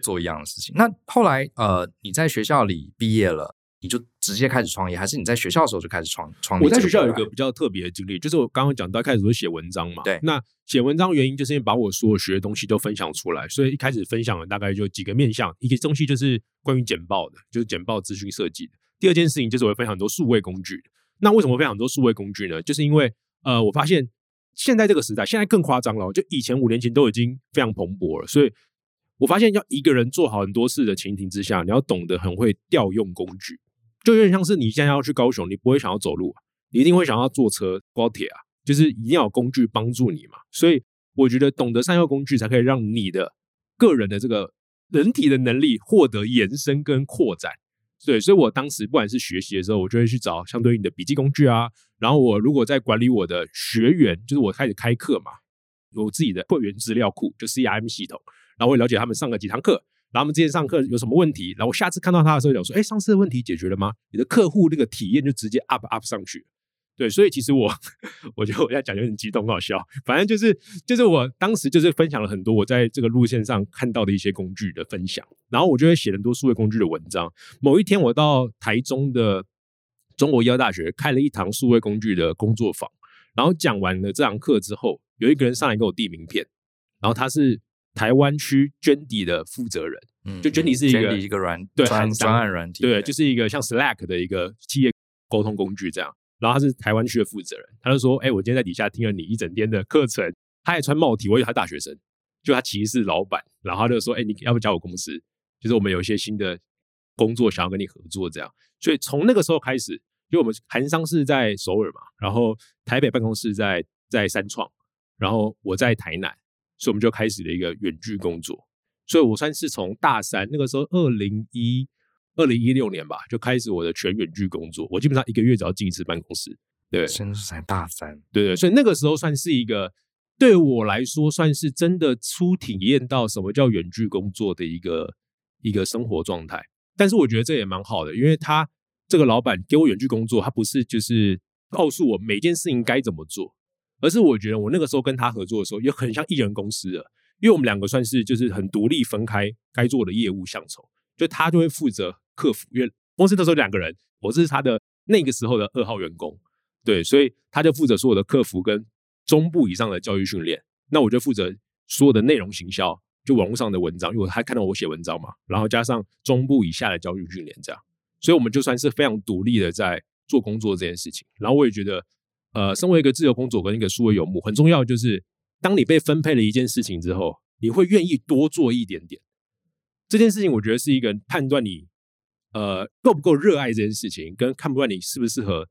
做一样的事情。那后来呃，你在学校里毕业了，你就直接开始创业，还是你在学校的时候就开始创创业？我在学校有一个比较特别的经历，就是我刚刚讲到开始会写文章嘛，对，那写文章原因就是因为把我所有学的东西都分享出来，所以一开始分享了大概就几个面向，一个东西就是关于简报的，就是简报资讯设计的。第二件事情就是我会分享很多数位工具。那为什么分享很多数位工具呢？就是因为呃，我发现现在这个时代，现在更夸张了。就以前五年前都已经非常蓬勃了，所以我发现要一个人做好很多事的情形之下，你要懂得很会调用工具。就有点像是你现在要去高雄，你不会想要走路，你一定会想要坐车、高铁啊，就是一定要有工具帮助你嘛。所以我觉得懂得善用工具，才可以让你的个人的这个人体的能力获得延伸跟扩展。对，所以我当时不管是学习的时候，我就会去找相对应的笔记工具啊。然后我如果在管理我的学员，就是我开始开课嘛，有自己的会员资料库，就 CRM 系统。然后我了解他们上了几堂课，然后我们之前上课有什么问题，然后我下次看到他的时候，就说：“哎，上次的问题解决了吗？”你的客户那个体验就直接 up up 上去。对，所以其实我，我觉得我要讲有点激动，很好笑。反正就是，就是我当时就是分享了很多我在这个路线上看到的一些工具的分享，然后我就会写很多数位工具的文章。某一天，我到台中的中国医药大学开了一堂数位工具的工作坊，然后讲完了这堂课之后，有一个人上来给我递名片，然后他是台湾区涓滴的负责人，嗯，就涓滴是一个一个软对专专案软体，对，就是一个像 Slack 的一个企业。沟通工具这样。然后他是台湾区的负责人，他就说：“哎，我今天在底下听了你一整天的课程。”他还穿帽体我以为他大学生，就他其实是老板。然后他就说：“哎，你要不加我公司？就是我们有一些新的工作想要跟你合作这样。”所以从那个时候开始，因为我们韩商是在首尔嘛，然后台北办公室在在三创，然后我在台南，所以我们就开始了一个远距工作。所以我算是从大三那个时候，二零一。二零一六年吧，就开始我的全远距工作。我基本上一个月只要进一次办公室。对，现在才大三。对对，所以那个时候算是一个对我来说，算是真的初体验到什么叫远距工作的一个一个生活状态。但是我觉得这也蛮好的，因为他这个老板给我远距工作，他不是就是告诉我每件事情该怎么做，而是我觉得我那个时候跟他合作的时候，也很像艺人公司的，因为我们两个算是就是很独立分开该做的业务项筹，就他就会负责。客服，因为公司那时候两个人，我是他的那个时候的二号员工，对，所以他就负责所有的客服跟中部以上的教育训练，那我就负责所有的内容行销，就网络上的文章，因为他看到我写文章嘛，然后加上中部以下的教育训练这样，所以我们就算是非常独立的在做工作这件事情。然后我也觉得，呃，身为一个自由工作跟一个数位游牧，很重要就是，当你被分配了一件事情之后，你会愿意多做一点点。这件事情我觉得是一个判断你。呃，够不够热爱这件事情，跟看不惯你适不适合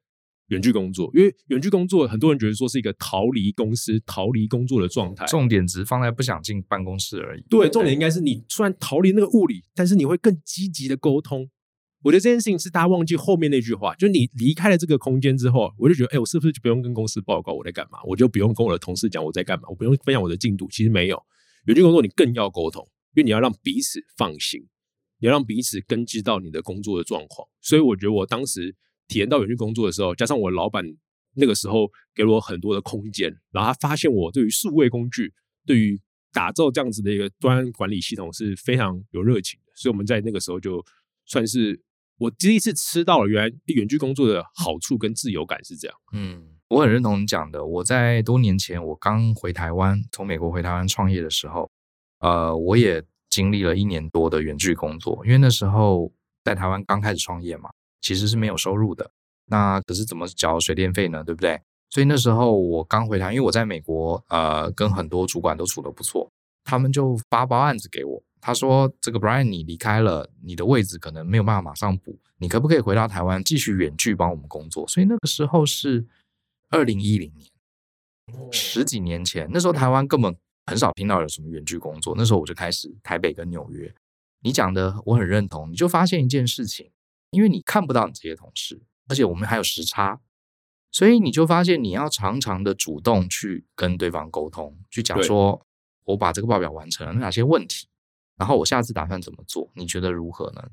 远距工作？因为远距工作，很多人觉得说是一个逃离公司、逃离工作的状态。重点只是放在不想进办公室而已。对，重点应该是你虽然逃离那个物理，但是你会更积极的沟通。我觉得这件事情是大家忘记后面那句话，就你离开了这个空间之后，我就觉得，哎，我是不是就不用跟公司报告我在干嘛？我就不用跟我的同事讲我在干嘛？我不用分享我的进度。其实没有，远距工作你更要沟通，因为你要让彼此放心。你要让彼此根知到你的工作的状况，所以我觉得我当时体验到远距工作的时候，加上我老板那个时候给了我很多的空间，然后他发现我对于数位工具、对于打造这样子的一个端管理系统是非常有热情的，所以我们在那个时候就算是我第一次吃到了原来远距工作的好处跟自由感是这样。嗯，我很认同你讲的。我在多年前我刚回台湾，从美国回台湾创业的时候，呃，我也。经历了一年多的远距工作，因为那时候在台湾刚开始创业嘛，其实是没有收入的。那可是怎么缴水电费呢？对不对？所以那时候我刚回台，因为我在美国，呃，跟很多主管都处得不错，他们就发包案子给我。他说：“这个 Brian，你离开了，你的位置可能没有办法马上补，你可不可以回到台湾继续远距帮我们工作？”所以那个时候是二零一零年，十几年前，那时候台湾根本。很少听到有什么远距工作，那时候我就开始台北跟纽约。你讲的我很认同，你就发现一件事情，因为你看不到你这些同事，而且我们还有时差，所以你就发现你要常常的主动去跟对方沟通，去讲说，我把这个报表完成了，哪些问题，然后我下次打算怎么做，你觉得如何呢？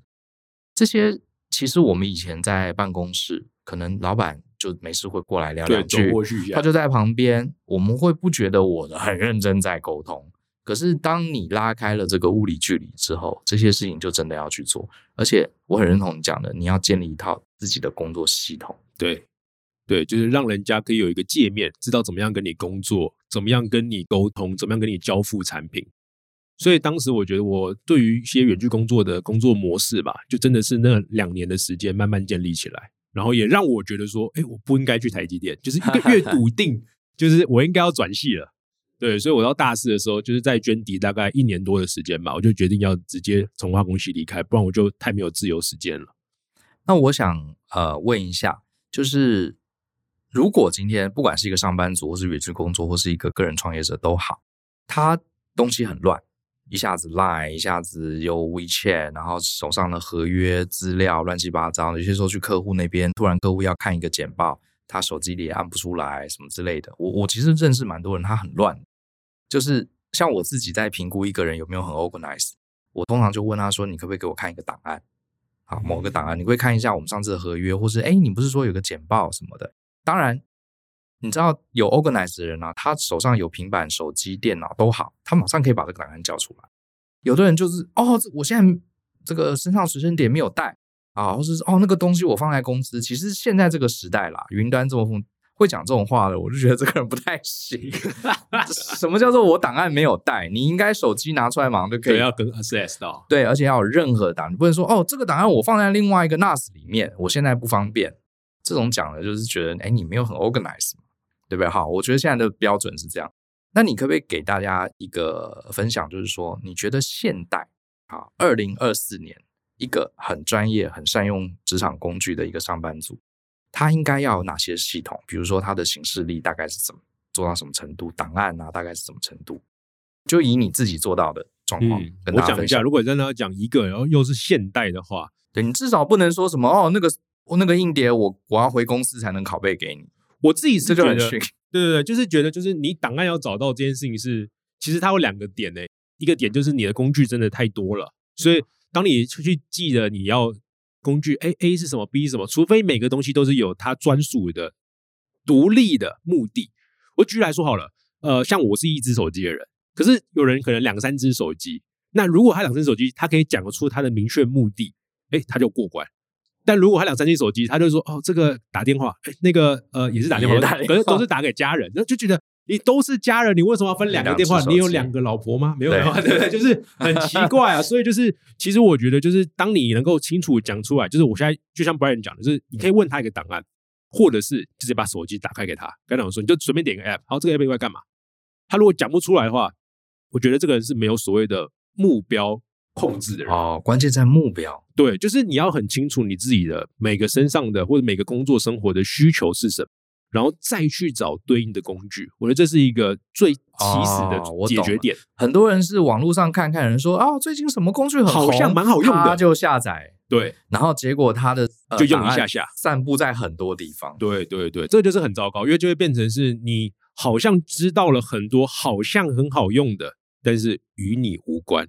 这些其实我们以前在办公室，可能老板。就没事会过来聊两句，他就在旁边，我们会不觉得我很认真在沟通。可是当你拉开了这个物理距离之后，这些事情就真的要去做。而且我很认同你讲的，你要建立一套自己的工作系统。对，对，就是让人家可以有一个界面，知道怎么样跟你工作，怎么样跟你沟通，怎么样跟你交付产品。所以当时我觉得，我对于一些远距工作的工作模式吧，就真的是那两年的时间慢慢建立起来。然后也让我觉得说，哎，我不应该去台积电，就是一个月 笃定，就是我应该要转系了。对，所以我到大四的时候，就是在捐底大概一年多的时间吧，我就决定要直接从化工系离开，不然我就太没有自由时间了。那我想呃问一下，就是如果今天不管是一个上班族，或是远距工作，或是一个个人创业者都好，他东西很乱。一下子 Line，一下子有 WeChat，然后手上的合约资料乱七八糟。有些时候去客户那边，突然客户要看一个简报，他手机里也按不出来，什么之类的。我我其实认识蛮多人，他很乱。就是像我自己在评估一个人有没有很 organized，我通常就问他说：“你可不可以给我看一个档案？好，某个档案，你会看一下我们上次的合约，或是哎，你不是说有个简报什么的？当然。”你知道有 organized 的人啊，他手上有平板、手机、电脑都好，他马上可以把这个档案叫出来。有的人就是哦，我现在这个身上随身碟没有带啊，或者是哦那个东西我放在公司。其实现在这个时代啦，云端这么会会讲这种话的，我就觉得这个人不太行。什么叫做我档案没有带？你应该手机拿出来马上就可以。要跟 access 到。对，而且要有任何档，你不能说哦这个档案我放在另外一个 NAS 里面，我现在不方便。这种讲的就是觉得，哎，你没有很 organized 嘛，对不对？好，我觉得现在的标准是这样。那你可不可以给大家一个分享，就是说，你觉得现代啊，二零二四年一个很专业、很善用职场工具的一个上班族，他应该要有哪些系统？比如说，他的行事力大概是怎么做到什么程度？档案啊，大概是什么程度？就以你自己做到的状况，嗯，跟大家分享。我讲一下，如果真的要讲一个，然后又是现代的话，对，你至少不能说什么哦，那个我那个硬碟，我我要回公司才能拷贝给你。我自己是觉得。对对对，就是觉得，就是你档案要找到这件事情是，其实它有两个点诶，一个点就是你的工具真的太多了，所以当你出去记得你要工具，A A 是什么，B 是什么，除非每个东西都是有它专属的、独立的目的。我举例来说好了，呃，像我是一只手机的人，可是有人可能两三只手机，那如果他两只手机，他可以讲得出他的明确目的，哎，他就过关。但如果他两三机手机，他就说哦，这个打电话，哎，那个呃也是打电话，可是都是打给家人，那就觉得你都是家人，你为什么要分两个电话？你有两个老婆吗？没有对不对？就是很奇怪啊。所以就是，其实我觉得就是，当你能够清楚讲出来，就是我现在就像 Brian 讲的，就是你可以问他一个档案，或者是直接把手机打开给他，跟他说，你就随便点个 app，然后，这个 app 用来干嘛？他如果讲不出来的话，我觉得这个人是没有所谓的目标。控制的人哦，关键在目标。对，就是你要很清楚你自己的每个身上的或者每个工作生活的需求是什么，然后再去找对应的工具。我觉得这是一个最起始的解决点。哦、很多人是网络上看看人说啊、哦，最近什么工具很好像蛮好用的，他就下载。对，然后结果他的、呃、就用一下下，散布在很多地方。对对对，这就是很糟糕，因为就会变成是你好像知道了很多好像很好用的，但是与你无关。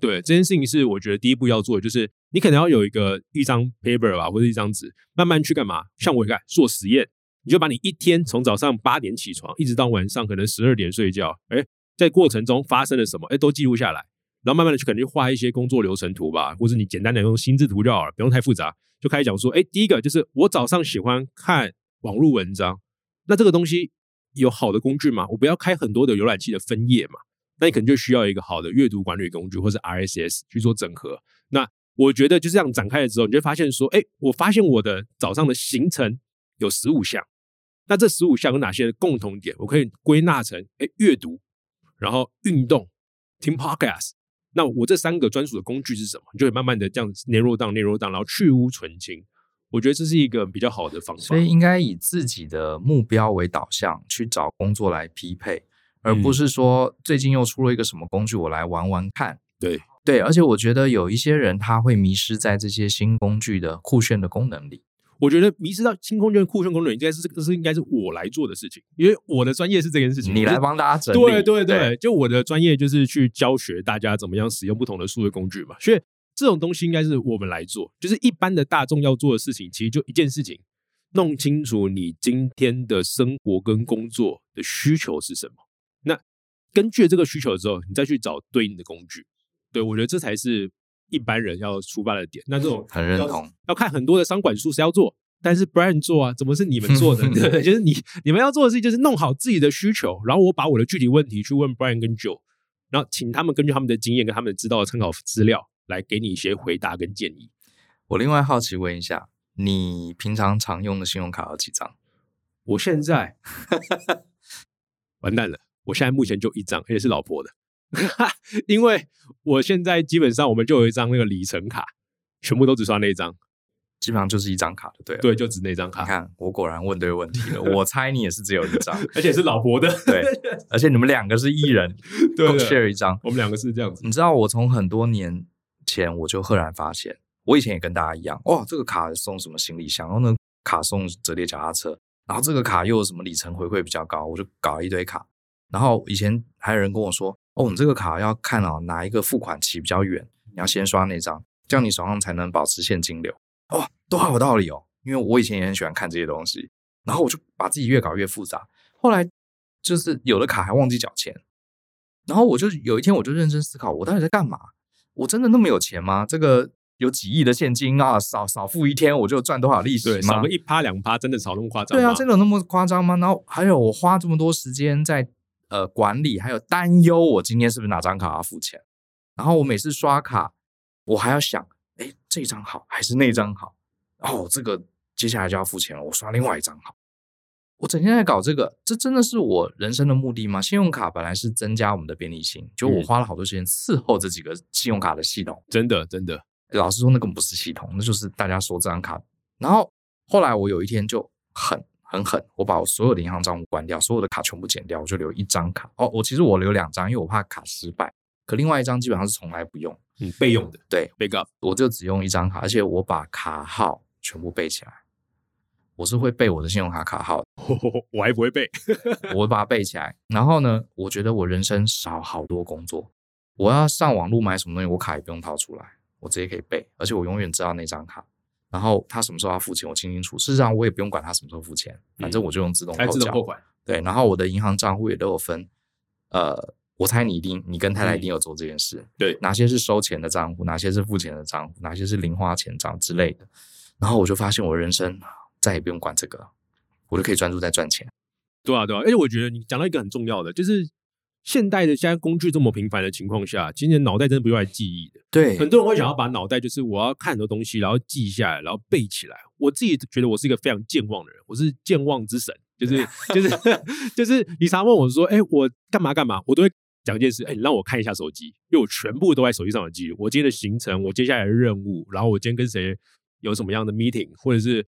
对，这件事情是我觉得第一步要做的，就是你可能要有一个一张 paper 吧，或者一张纸，慢慢去干嘛？像我一样做实验，你就把你一天从早上八点起床，一直到晚上可能十二点睡觉，哎，在过程中发生了什么，哎，都记录下来，然后慢慢的去可能画一些工作流程图吧，或者你简单的用心智图就好了，不用太复杂，就开始讲说，哎，第一个就是我早上喜欢看网络文章，那这个东西有好的工具吗？我不要开很多的浏览器的分页嘛。那你可能就需要一个好的阅读管理工具，或是 RSS 去做整合。那我觉得就这样展开了之后，你就发现说，哎，我发现我的早上的行程有十五项。那这十五项有哪些共同点？我可以归纳成，哎，阅读，然后运动，听 Podcast。那我这三个专属的工具是什么？你就会慢慢的这样 narrow down，narrow down，然后去芜存菁。我觉得这是一个比较好的方法。所以应该以自己的目标为导向，去找工作来匹配。而不是说最近又出了一个什么工具，我来玩玩看。对对，而且我觉得有一些人他会迷失在这些新工具的酷炫的功能里。我觉得迷失到新工具的酷炫功能，应该是这个是应该是我来做的事情，因为我的专业是这件事情。你来帮大家整理。对对对，对，就我的专业就是去教学大家怎么样使用不同的数位工具嘛。所以这种东西应该是我们来做，就是一般的大众要做的事情，其实就一件事情：弄清楚你今天的生活跟工作的需求是什么。那根据这个需求之后，你再去找对应的工具。对，我觉得这才是一般人要出发的点。那这种很认同，要看很多的商管书是要做，但是 Brian 做啊，怎么是你们做的？对 不对？就是你你们要做的事情就是弄好自己的需求，然后我把我的具体问题去问 Brian 跟 Joe，然后请他们根据他们的经验跟他们知道的参考资料来给你一些回答跟建议。我另外好奇问一下，你平常常用的信用卡有几张？我现在 完蛋了。我现在目前就一张，而且是老婆的，因为我现在基本上我们就有一张那个里程卡，全部都只刷那一张，基本上就是一张卡就对了，对，就只那张卡。你看，我果然问对问题了。我猜你也是只有一张，而且是老婆的，对，而且你们两个是一人，对共 share 一张。我们两个是这样子。你知道，我从很多年前我就赫然发现，我以前也跟大家一样，哇，这个卡送什么行李箱，然后呢，卡送折叠脚踏车，然后这个卡又有什么里程回馈比较高，我就搞了一堆卡。然后以前还有人跟我说：“哦，你这个卡要看哦，哪一个付款期比较远，你要先刷那张，这样你手上才能保持现金流。”哦，都好有道理哦。因为我以前也很喜欢看这些东西，然后我就把自己越搞越复杂。后来就是有的卡还忘记缴钱，然后我就有一天我就认真思考，我到底在干嘛？我真的那么有钱吗？这个有几亿的现金啊，少少付一天我就赚多少利息吗？少个一趴两趴，真的少那么夸张？对啊，真的有那么夸张吗？然后还有我花这么多时间在。呃，管理还有担忧，我今天是不是哪张卡要付钱？然后我每次刷卡，我还要想，哎，这张好还是那张好？哦，这个接下来就要付钱了，我刷另外一张好。我整天在搞这个，这真的是我人生的目的吗？信用卡本来是增加我们的便利性，就我花了好多时间伺候这几个信用卡的系统。嗯、真的，真的，老实说，那根本不是系统，那就是大家说这张卡。然后后来我有一天就很很狠，我把我所有的银行账户关掉，所有的卡全部剪掉，我就留一张卡。哦，我其实我留两张，因为我怕卡失败。可另外一张基本上是从来不用，嗯，备用的。对，backup，我就只用一张卡，而且我把卡号全部背起来。我是会背我的信用卡卡号，我还不会背，我会把它背起来。然后呢，我觉得我人生少好多工作。我要上网络买什么东西，我卡也不用掏出来，我直接可以背，而且我永远知道那张卡。然后他什么时候要付钱，我清清楚。事实上，我也不用管他什么时候付钱，反正我就用自动扣款。对，然后我的银行账户也都有分。呃，我猜你一定，你跟太太一定有做这件事。对，哪些是收钱的账户，哪些是付钱的账户，哪些是零花钱账之类的。然后我就发现，我人生。再也不用管这个，我就可以专注在赚钱。对啊，对啊，而且我觉得你讲到一个很重要的，就是现代的现在工具这么频繁的情况下，今天脑袋真的不用来记忆的。对，很多人会想要把脑袋，就是我要看很多东西，然后记下来，然后背起来。我自己觉得我是一个非常健忘的人，我是健忘之神，就是就是 就是你常问我说，哎、欸，我干嘛干嘛，我都会讲一件事，哎、欸，你让我看一下手机，因为我全部都在手机上的记录。我今天的行程，我接下来的任务，然后我今天跟谁有什么样的 meeting，或者是。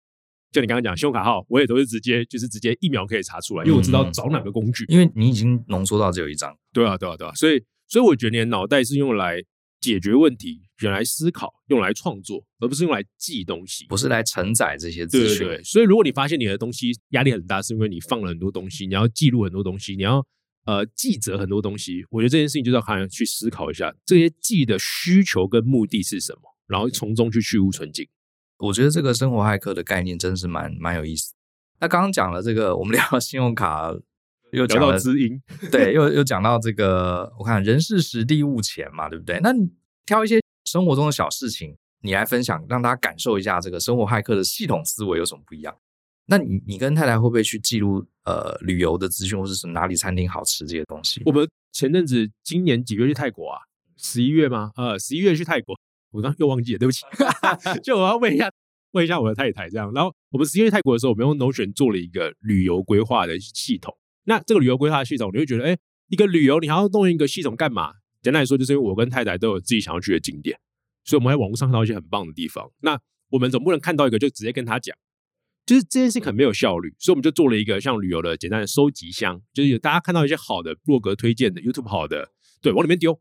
就你刚刚讲信用卡号，我也都是直接就是直接一秒可以查出来，因为我知道找哪个工具。因为你已经浓缩到只有一张。对啊，对啊，对啊。所以，所以我觉得你的脑袋是用来解决问题、用来思考、用来创作，而不是用来记东西，不是来承载这些资讯。对，对，对。所以，如果你发现你的东西压力很大，是因为你放了很多东西，你要记录很多东西，你要呃记着很多东西。我觉得这件事情就是要好像去思考一下，这些记的需求跟目的是什么，然后从中去去芜存菁。我觉得这个生活骇客的概念真是蛮蛮有意思。那刚刚讲了这个，我们聊信用卡，又讲到知音，对，又又讲到这个，我看人事实地物钱嘛，对不对？那你挑一些生活中的小事情，你来分享，让大家感受一下这个生活骇客的系统思维有什么不一样？那你你跟太太会不会去记录呃旅游的资讯，或是什么哪里餐厅好吃这些东西？我们前阵子今年几月去泰国啊？十一月吗？呃，十一月去泰国。我刚又忘记了，对不起。就我要问一下，问一下我的太太这样。然后我们十一月泰国的时候，我们用 Notion 做了一个旅游规划的系统。那这个旅游规划系统，你会觉得，哎，一个旅游你还要弄一个系统干嘛？简单来说，就是因为我跟太太都有自己想要去的景点，所以我们在网络上看到一些很棒的地方。那我们总不能看到一个就直接跟他讲，就是这件事情很没有效率。所以我们就做了一个像旅游的简单的收集箱，就是有大家看到一些好的部落格推荐的 YouTube 好的，对，往里面丢。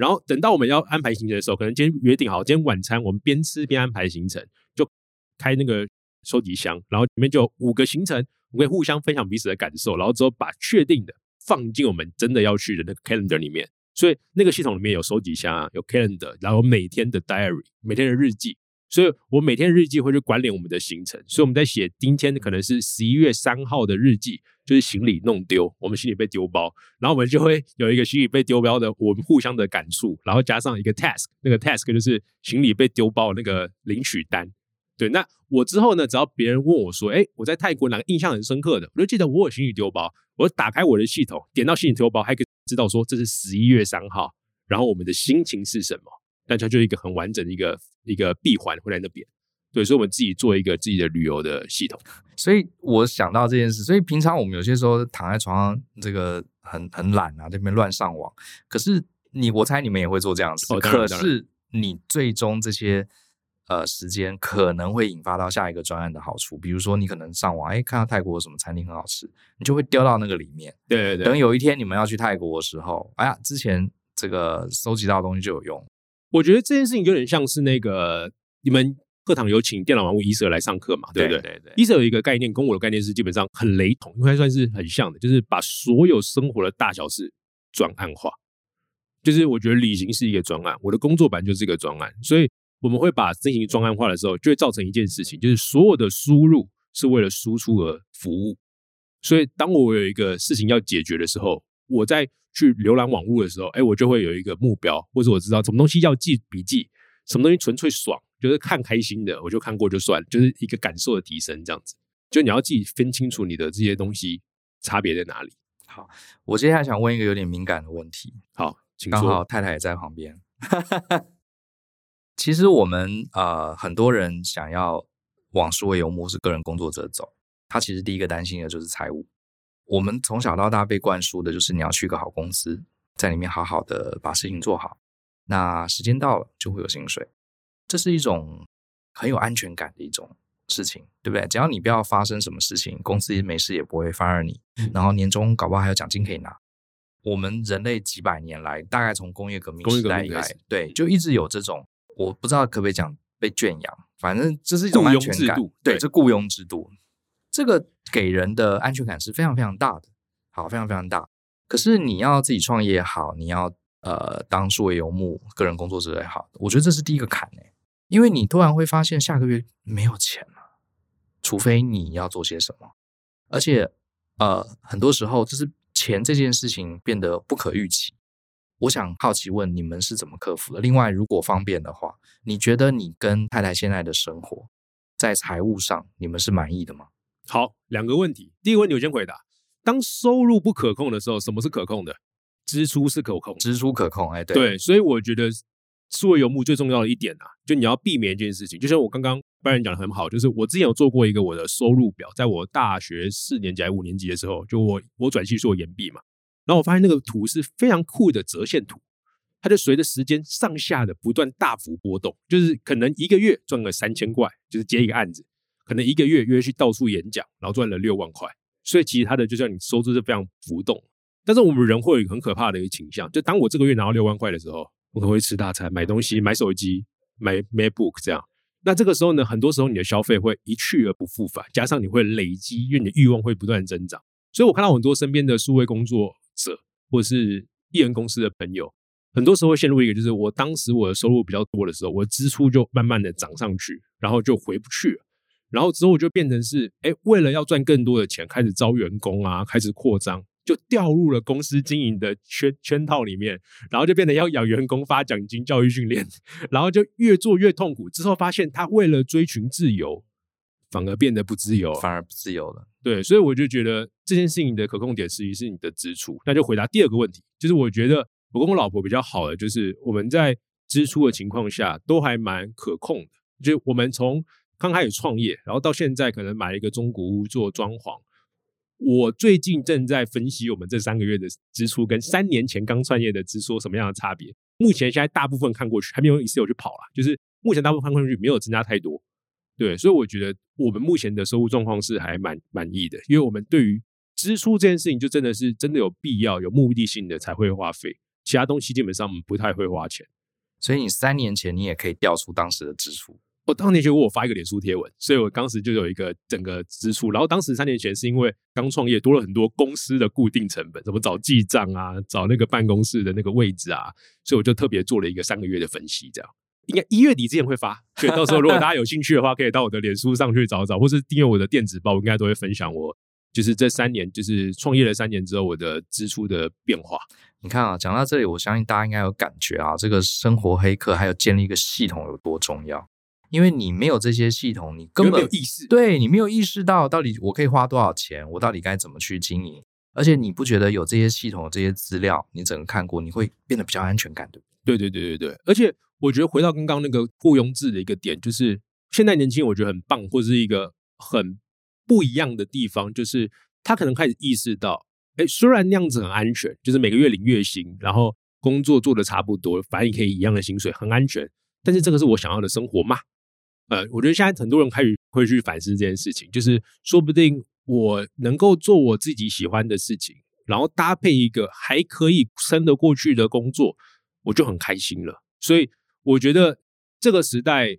然后等到我们要安排行程的时候，可能今天约定好，今天晚餐我们边吃边安排行程，就开那个收集箱，然后里面就有五个行程，我们可以互相分享彼此的感受，然后之后把确定的放进我们真的要去的那个 calendar 里面。所以那个系统里面有收集箱啊，有 calendar，然后每天的 diary，每天的日记。所以我每天日记会去管理我们的行程，所以我们在写今天可能是十一月三号的日记，就是行李弄丢，我们行李被丢包，然后我们就会有一个行李被丢包的我们互相的感触，然后加上一个 task，那个 task 就是行李被丢包那个领取单。对，那我之后呢，只要别人问我说，哎，我在泰国哪个印象很深刻的，我就记得我有行李丢包，我打开我的系统，点到行李丢包，还可以知道说这是十一月三号，然后我们的心情是什么。那它就是一个很完整的一个一个闭环会在那边，对，所以我们自己做一个自己的旅游的系统。所以我想到这件事，所以平常我们有些时候躺在床上，这个很很懒啊，这边乱上网。可是你，我猜你们也会做这样子。哦，可是你最终这些呃时间可能会引发到下一个专案的好处，比如说你可能上网，哎，看到泰国有什么餐厅很好吃，你就会丢到那个里面。对对对。等有一天你们要去泰国的时候，哎呀，之前这个收集到的东西就有用。我觉得这件事情有点像是那个你们课堂有请电脑玩物一 Sir 来上课嘛，对不对？对对对。一 Sir 有一个概念，跟我的概念是基本上很雷同，应该算是很像的，就是把所有生活的大小事专案化。就是我觉得旅行是一个专案，我的工作版就是一个专案，所以我们会把进行专案化的时候，就会造成一件事情，就是所有的输入是为了输出而服务。所以当我有一个事情要解决的时候，我在去浏览网络的时候，哎，我就会有一个目标，或者我知道什么东西要记笔记，什么东西纯粹爽，就是看开心的，我就看过就算，就是一个感受的提升，这样子。就你要自己分清楚你的这些东西差别在哪里。好，我接下来想问一个有点敏感的问题。好，请说。刚好太太也在旁边。其实我们呃很多人想要往数位游牧是个人工作者走，他其实第一个担心的就是财务。我们从小到大被灌输的就是你要去个好公司，在里面好好的把事情做好，那时间到了就会有薪水，这是一种很有安全感的一种事情，对不对？只要你不要发生什么事情，公司没事也不会 fire 你，然后年终搞不好还有奖金可以拿。我们人类几百年来，大概从工业革命时代以来，对，就一直有这种，我不知道可不可以讲被圈养，反正这是一种安全感，对，这雇佣制度。这个给人的安全感是非常非常大的，好，非常非常大。可是你要自己创业也好，你要呃当数位游牧个人工作者也好，我觉得这是第一个坎诶，因为你突然会发现下个月没有钱了，除非你要做些什么，而且呃很多时候就是钱这件事情变得不可预期。我想好奇问你们是怎么克服的？另外，如果方便的话，你觉得你跟太太现在的生活在财务上你们是满意的吗？好，两个问题。第一个问题我先回答：当收入不可控的时候，什么是可控的？支出是可控，支出可控。哎，对对，所以我觉得数位游牧最重要的一点啊，就你要避免一件事情。就像我刚刚班人讲的很好，就是我之前有做过一个我的收入表，在我大学四年级还五年级的时候，就我我转系做研毕嘛，然后我发现那个图是非常酷的折线图，它就随着时间上下的不断大幅波动，就是可能一个月赚个三千块，就是接一个案子。可能一个月约去到处演讲，然后赚了六万块，所以其实他的就像你收支是非常浮动。但是我们人会有一个很可怕的一个倾向，就当我这个月拿到六万块的时候，我可能会吃大餐、买东西、买手机、买 MacBook 这样。那这个时候呢，很多时候你的消费会一去而不复返，加上你会累积，因为你的欲望会不断增长。所以我看到很多身边的数位工作者或者是艺人公司的朋友，很多时候会陷入一个，就是我当时我的收入比较多的时候，我的支出就慢慢的涨上去，然后就回不去了。然后之后就变成是，哎，为了要赚更多的钱，开始招员工啊，开始扩张，就掉入了公司经营的圈圈套里面，然后就变得要养员工、发奖金、教育训练，然后就越做越痛苦。之后发现他为了追寻自由，反而变得不自由，反而不自由了。对，所以我就觉得这件事情的可控点实际是你的支出。那就回答第二个问题，就是我觉得我跟我老婆比较好的，就是我们在支出的情况下都还蛮可控的，就我们从。刚开始创业，然后到现在可能买了一个中古屋做装潢。我最近正在分析我们这三个月的支出跟三年前刚创业的支出什么样的差别。目前现在大部分看过去还没有 Excel 去跑了，就是目前大部分看过去没有增加太多。对，所以我觉得我们目前的收入状况是还蛮满意的，因为我们对于支出这件事情就真的是真的有必要、有目的性的才会花费，其他东西基本上不太会花钱。所以你三年前你也可以调出当时的支出。我当年就我发一个脸书贴文，所以我当时就有一个整个支出。然后当时三年前是因为刚创业，多了很多公司的固定成本，怎么找记账啊，找那个办公室的那个位置啊，所以我就特别做了一个三个月的分析，这样应该一月底之前会发。所以到时候如果大家有兴趣的话，可以到我的脸书上去找找，或是订阅我的电子报，我应该都会分享我就是这三年就是创业了三年之后我的支出的变化。你看啊，讲到这里，我相信大家应该有感觉啊，这个生活黑客还有建立一个系统有多重要。因为你没有这些系统，你根本没有意识，对，你没有意识到到底我可以花多少钱，我到底该怎么去经营。而且你不觉得有这些系统、这些资料，你整个看过，你会变得比较安全感，对不对？对对对对对。而且我觉得回到刚刚那个雇佣制的一个点，就是现在年轻人我觉得很棒，或者是一个很不一样的地方，就是他可能开始意识到，哎，虽然那样子很安全，就是每个月领月薪，然后工作做的差不多，反正也可以一样的薪水，很安全。但是这个是我想要的生活吗？呃，我觉得现在很多人开始会去反思这件事情，就是说不定我能够做我自己喜欢的事情，然后搭配一个还可以撑得过去的工作，我就很开心了。所以我觉得这个时代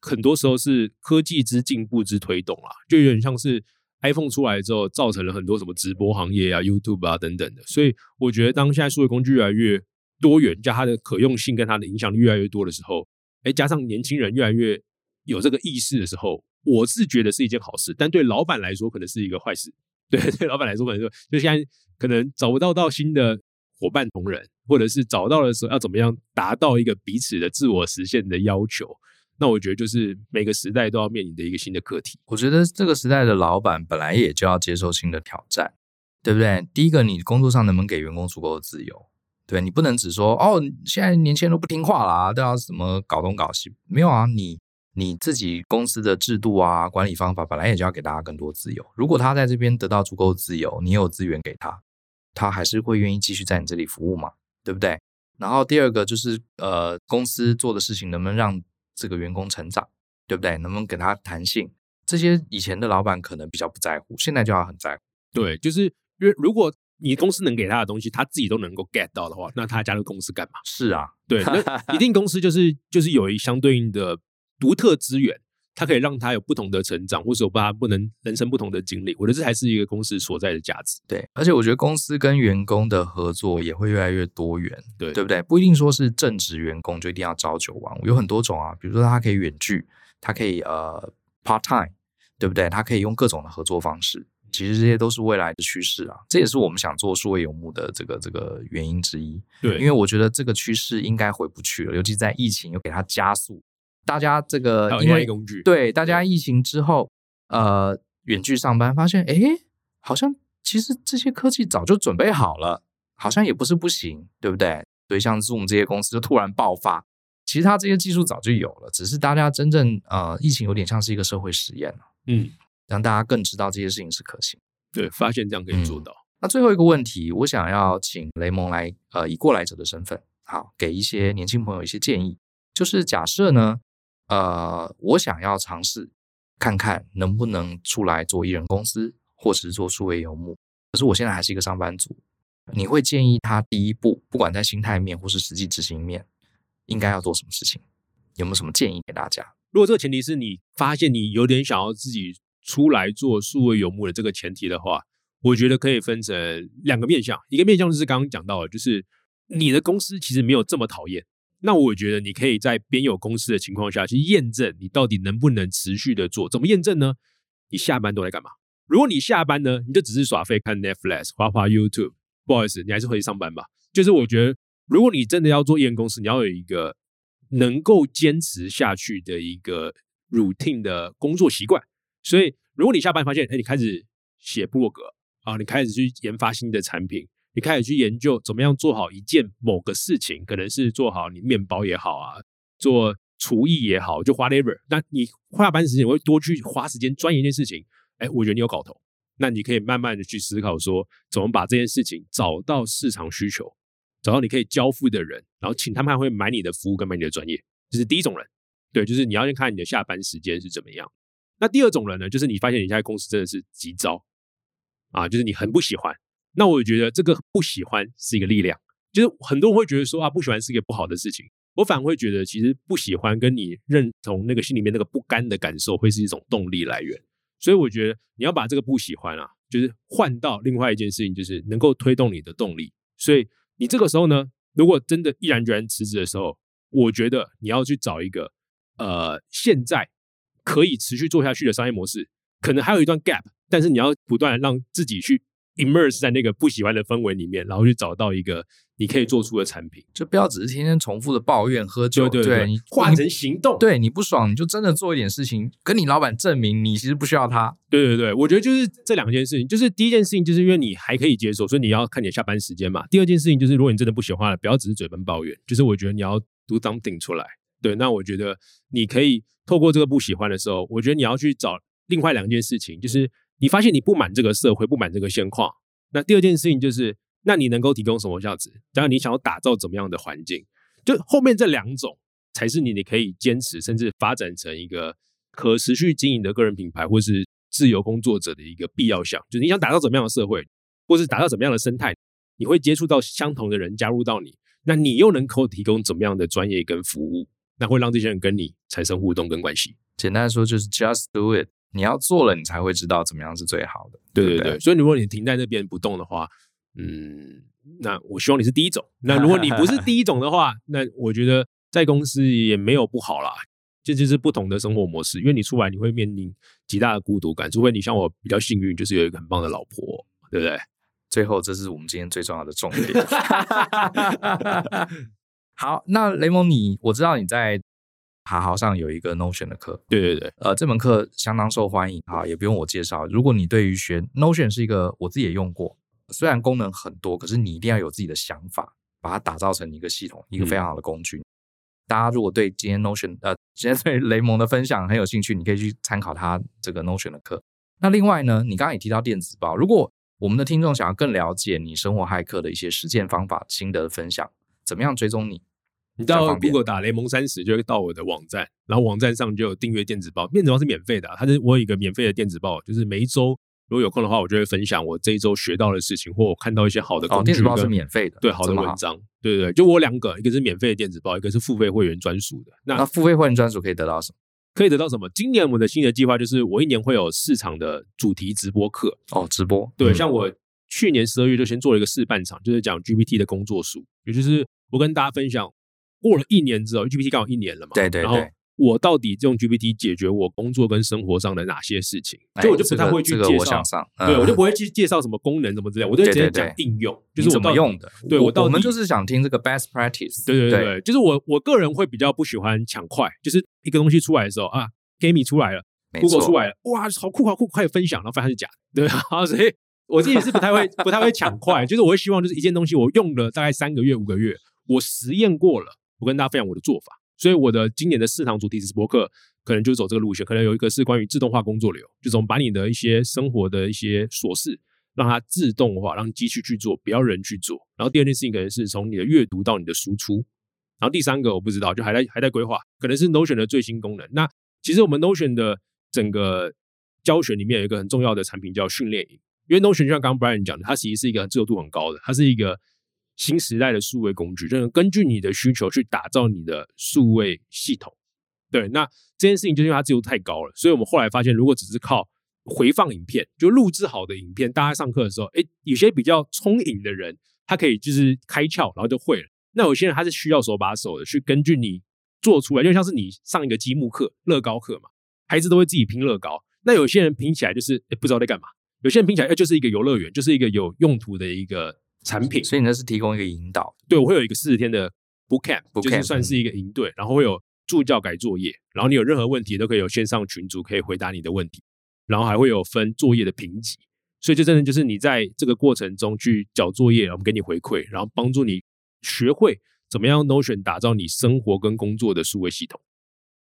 很多时候是科技之进步之推动啊，就有点像是 iPhone 出来之后，造成了很多什么直播行业啊、YouTube 啊等等的。所以我觉得当现在数位工具越来越多元，加它的可用性跟它的影响力越来越多的时候，哎，加上年轻人越来越有这个意识的时候，我是觉得是一件好事，但对老板来说可能是一个坏事。对，对老板来说可能说，就现在可能找不到到新的伙伴同仁，或者是找到的时候要怎么样达到一个彼此的自我实现的要求。那我觉得就是每个时代都要面临的一个新的课题。我觉得这个时代的老板本来也就要接受新的挑战，对不对？第一个，你工作上能不能给员工足够的自由？对，你不能只说哦，现在年轻人都不听话啦，都要什么搞东搞西？没有啊，你。你自己公司的制度啊、管理方法本来也就要给大家更多自由。如果他在这边得到足够自由，你有资源给他，他还是会愿意继续在你这里服务嘛？对不对？然后第二个就是呃，公司做的事情能不能让这个员工成长，对不对？能不能给他弹性？这些以前的老板可能比较不在乎，现在就要很在乎。对，就是因为如果你公司能给他的东西，他自己都能够 get 到的话，那他加入公司干嘛？是啊，对，那一定公司就是就是有一相对应的独特资源，它可以让他有不同的成长，或者说他不能人生不同的经历。我觉得这还是一个公司所在的价值。对，而且我觉得公司跟员工的合作也会越来越多元，对，对不对？不一定说是正职员工就一定要朝九晚五，有很多种啊，比如说他可以远距，他可以呃 part time，对不对？他可以用各种的合作方式。其实这些都是未来的趋势啊，这也是我们想做数位游牧的这个这个原因之一。对，因为我觉得这个趋势应该回不去了，尤其在疫情又给它加速。大家这个因为工具，对大家疫情之后，呃，远距上班发现，哎，好像其实这些科技早就准备好了，好像也不是不行，对不对？所以像 Zoom 这些公司就突然爆发，其实它这些技术早就有了，只是大家真正呃，疫情有点像是一个社会实验了。嗯。让大家更知道这些事情是可行，对，发现这样可以做到。嗯。那最后一个问题，我想要请雷蒙来，呃，以过来者的身份，好，给一些年轻朋友一些建议。就是假设呢，呃，我想要尝试看看能不能出来做艺人公司，或是做数位游牧。可是我现在还是一个上班族，你会建议他第一步，不管在心态面或是实际执行面，应该要做什么事情？有没有什么建议给大家？如果这个前提是你发现你有点想要自己。出来做数位游牧的这个前提的话，我觉得可以分成两个面向。一个面向就是刚刚讲到的，就是你的公司其实没有这么讨厌。那我觉得你可以在边有公司的情况下去验证你到底能不能持续的做。怎么验证呢？你下班都在干嘛？如果你下班呢，你就只是耍废看 Netflix、花花 YouTube，不好意思，你还是回去上班吧。就是我觉得，如果你真的要做艺人公司，你要有一个能够坚持下去的一个 routine 的工作习惯。所以，如果你下班发现，哎，你开始写部落格啊，你开始去研发新的产品，你开始去研究怎么样做好一件某个事情，可能是做好你面包也好啊，做厨艺也好，就 whatever。那你下班时间会多去花时间钻研一件事情，哎，我觉得你有搞头。那你可以慢慢的去思考说，怎么把这件事情找到市场需求，找到你可以交付的人，然后请他们还会买你的服务跟买你的专业，这是第一种人。对，就是你要先看你的下班时间是怎么样。那第二种人呢，就是你发现你现在公司真的是急招啊，就是你很不喜欢。那我觉得这个不喜欢是一个力量，就是很多人会觉得说啊，不喜欢是一个不好的事情。我反而会觉得，其实不喜欢跟你认同那个心里面那个不甘的感受，会是一种动力来源。所以我觉得你要把这个不喜欢啊，就是换到另外一件事情，就是能够推动你的动力。所以你这个时候呢，如果真的毅然决然辞职的时候，我觉得你要去找一个呃，现在。可以持续做下去的商业模式，可能还有一段 gap，但是你要不断让自己去 immerse 在那个不喜欢的氛围里面，然后去找到一个你可以做出的产品，就不要只是天天重复的抱怨、喝酒，对对对，你换成行动，对你不爽你就真的做一点事情，跟你老板证明你其实不需要他。对对对，我觉得就是这两件事情，就是第一件事情就是因为你还可以接受，所以你要看你的下班时间嘛。第二件事情就是如果你真的不喜欢了，不要只是嘴巴抱怨，就是我觉得你要 do something 出来。对，那我觉得你可以透过这个不喜欢的时候，我觉得你要去找另外两件事情，就是你发现你不满这个社会，不满这个现况。那第二件事情就是，那你能够提供什么价值？当然，你想要打造怎么样的环境？就后面这两种才是你你可以坚持，甚至发展成一个可持续经营的个人品牌，或是自由工作者的一个必要项。就是你想打造怎么样的社会，或是打造怎么样的生态，你会接触到相同的人加入到你，那你又能够提供怎么样的专业跟服务？那会让这些人跟你产生互动跟关系。简单说就是 just do it，你要做了，你才会知道怎么样是最好的。对对对，对，所以如果你停在那边不动的话，嗯，那我希望你是第一种。那如果你不是第一种的话，那我觉得在公司也没有不好啦。这就是不同的生活模式，因为你出来你会面临极大的孤独感，除非你像我比较幸运，就是有一个很棒的老婆，对不对？最后，这是我们今天最重要的重点。好，那雷蒙你，我知道你在哈豪上有一个 Notion 的课，对对对，呃，这门课相当受欢迎哈，也不用我介绍。如果你对于学 Notion 是一个，我自己也用过，虽然功能很多，可是你一定要有自己的想法，把它打造成一个系统，一个非常好的工具。嗯、大家如果对今天 Notion 呃，今天对雷蒙的分享很有兴趣，你可以去参考他这个 Notion 的课。那另外呢，你刚刚也提到电子报，如果我们的听众想要更了解你生活骇客的一些实践方法、心得分享，怎么样追踪你？你到 Google 打雷蒙三十，就会到我的网站，然后网站上就有订阅电子报，电子报是免费的，它是我有一个免费的电子报，就是每一周如果有空的话，我就会分享我这一周学到的事情，或我看到一些好的工具。哦，电子报是免费的，对，好的文章，对对对，就我两个，一个是免费的电子报，一个是付费会员专属的。那，那付费会员专属可以得到什么？可以得到什么？今年我们的新的计划就是，我一年会有四场的主题直播课。哦，直播，对，嗯、像我去年十二月就先做了一个试办场，就是讲 GPT 的工作书，也就是我跟大家分享。过了一年之后，GPT 刚好一年了嘛？对对对。然后我到底用 GPT 解决我工作跟生活上的哪些事情？所以我就不太会去介绍。对，我就不会去介绍什么功能什么之类，我就直接讲应用，就是我怎么用的。对我，我们就是想听这个 best practice。对对对，就是我我个人会比较不喜欢抢快，就是一个东西出来的时候啊，Gamey 出来了，Google 出来了，哇，好酷好酷，快分享，然后发现是假的，对啊，所以我自己是不太会不太会抢快，就是我会希望就是一件东西我用了大概三个月五个月，我实验过了。我跟大家分享我的做法，所以我的今年的四堂主题直播课可能就走这个路线，可能有一个是关于自动化工作流，就从把你的一些生活的一些琐事让它自动化，让机器去做，不要人去做。然后第二件事情可能是从你的阅读到你的输出，然后第三个我不知道，就还在还在规划，可能是 Notion 的最新功能。那其实我们 Notion 的整个教学里面有一个很重要的产品叫训练营，因为 Notion 就像刚刚 Brian 讲的，它其实是一个自由度很高的，它是一个。新时代的数位工具，就是根据你的需求去打造你的数位系统。对，那这件事情就是因为它自由度太高了，所以我们后来发现，如果只是靠回放影片，就录制好的影片，大家上课的时候，诶，有些比较聪颖的人，他可以就是开窍，然后就会了。那有些人他是需要手把手的去根据你做出来，就像是你上一个积木课、乐高课嘛，孩子都会自己拼乐高。那有些人拼起来就是诶不知道在干嘛，有些人拼起来就是一个游乐园，就是一个有用途的一个。产品，所以你那是提供一个引导，对，我会有一个四十天的 boot camp，就是算是一个营队，然后会有助教改作业，然后你有任何问题都可以有线上群组可以回答你的问题，然后还会有分作业的评级，所以就真的就是你在这个过程中去交作业，我们给你回馈，然后帮助你学会怎么样 Notion 打造你生活跟工作的数位系统。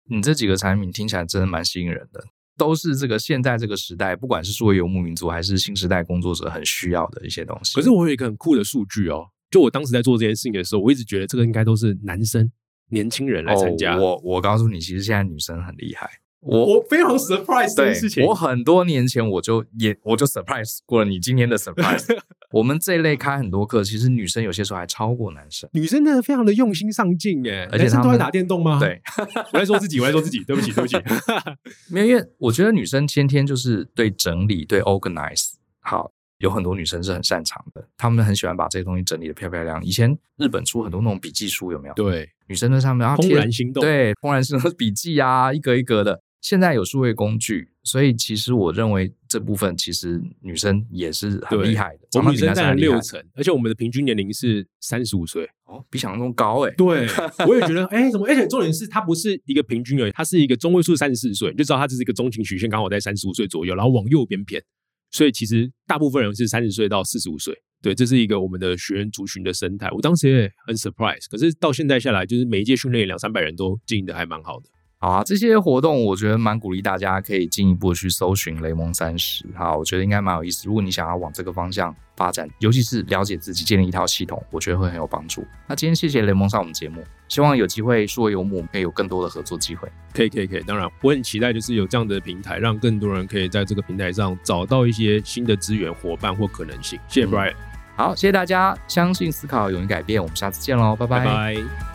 你这几个产品听起来真的蛮吸引人的。都是这个现在这个时代，不管是作为游牧民族还是新时代工作者，很需要的一些东西。可是我有一个很酷的数据哦，就我当时在做这件事情的时候，我一直觉得这个应该都是男生、年轻人来参加。哦、我我告诉你，其实现在女生很厉害。我我非常 surprise 这件事情。我很多年前我就也我就 surprise 过了你今天的 surprise。我们这一类开很多课，其实女生有些时候还超过男生。女生真的非常的用心上进耶，而且他们都在打电动吗？对，我在说自己，我在说自己，对不起，对不起。没有，因为我觉得女生天天就是对整理、对 organize 好，有很多女生是很擅长的，她们很喜欢把这些东西整理的漂漂亮。以前日本出很多那种笔记书，有没有？对，女生在上面，然后怦然心动，对，怦然心动笔记啊，一格一格的。现在有数位工具，所以其实我认为这部分其实女生也是很厉害的。我们女生占了六成，而且我们的平均年龄是三十五岁哦，比想象中高哎。对，我也觉得哎，怎么？而且重点是它不是一个平均而已，它是一个中位数三十四岁，你就知道它这是一个中型曲线，刚好在三十五岁左右，然后往右边偏。所以其实大部分人是三十岁到四十五岁。对，这是一个我们的学员族群的生态。我当时也很 surprise，可是到现在下来，就是每一届训练两三百人都经营的还蛮好的。好啊，这些活动我觉得蛮鼓励大家可以进一步去搜寻雷蒙三十。好，我觉得应该蛮有意思。如果你想要往这个方向发展，尤其是了解自己，建立一套系统，我觉得会很有帮助。那今天谢谢雷蒙上我们节目，希望有机会数位游牧可以有更多的合作机会。可以，可以，可以。当然，我很期待就是有这样的平台，让更多人可以在这个平台上找到一些新的资源、伙伴或可能性。谢谢 Brian。好，谢谢大家。相信思考，勇于改变。我们下次见喽，拜拜。拜拜。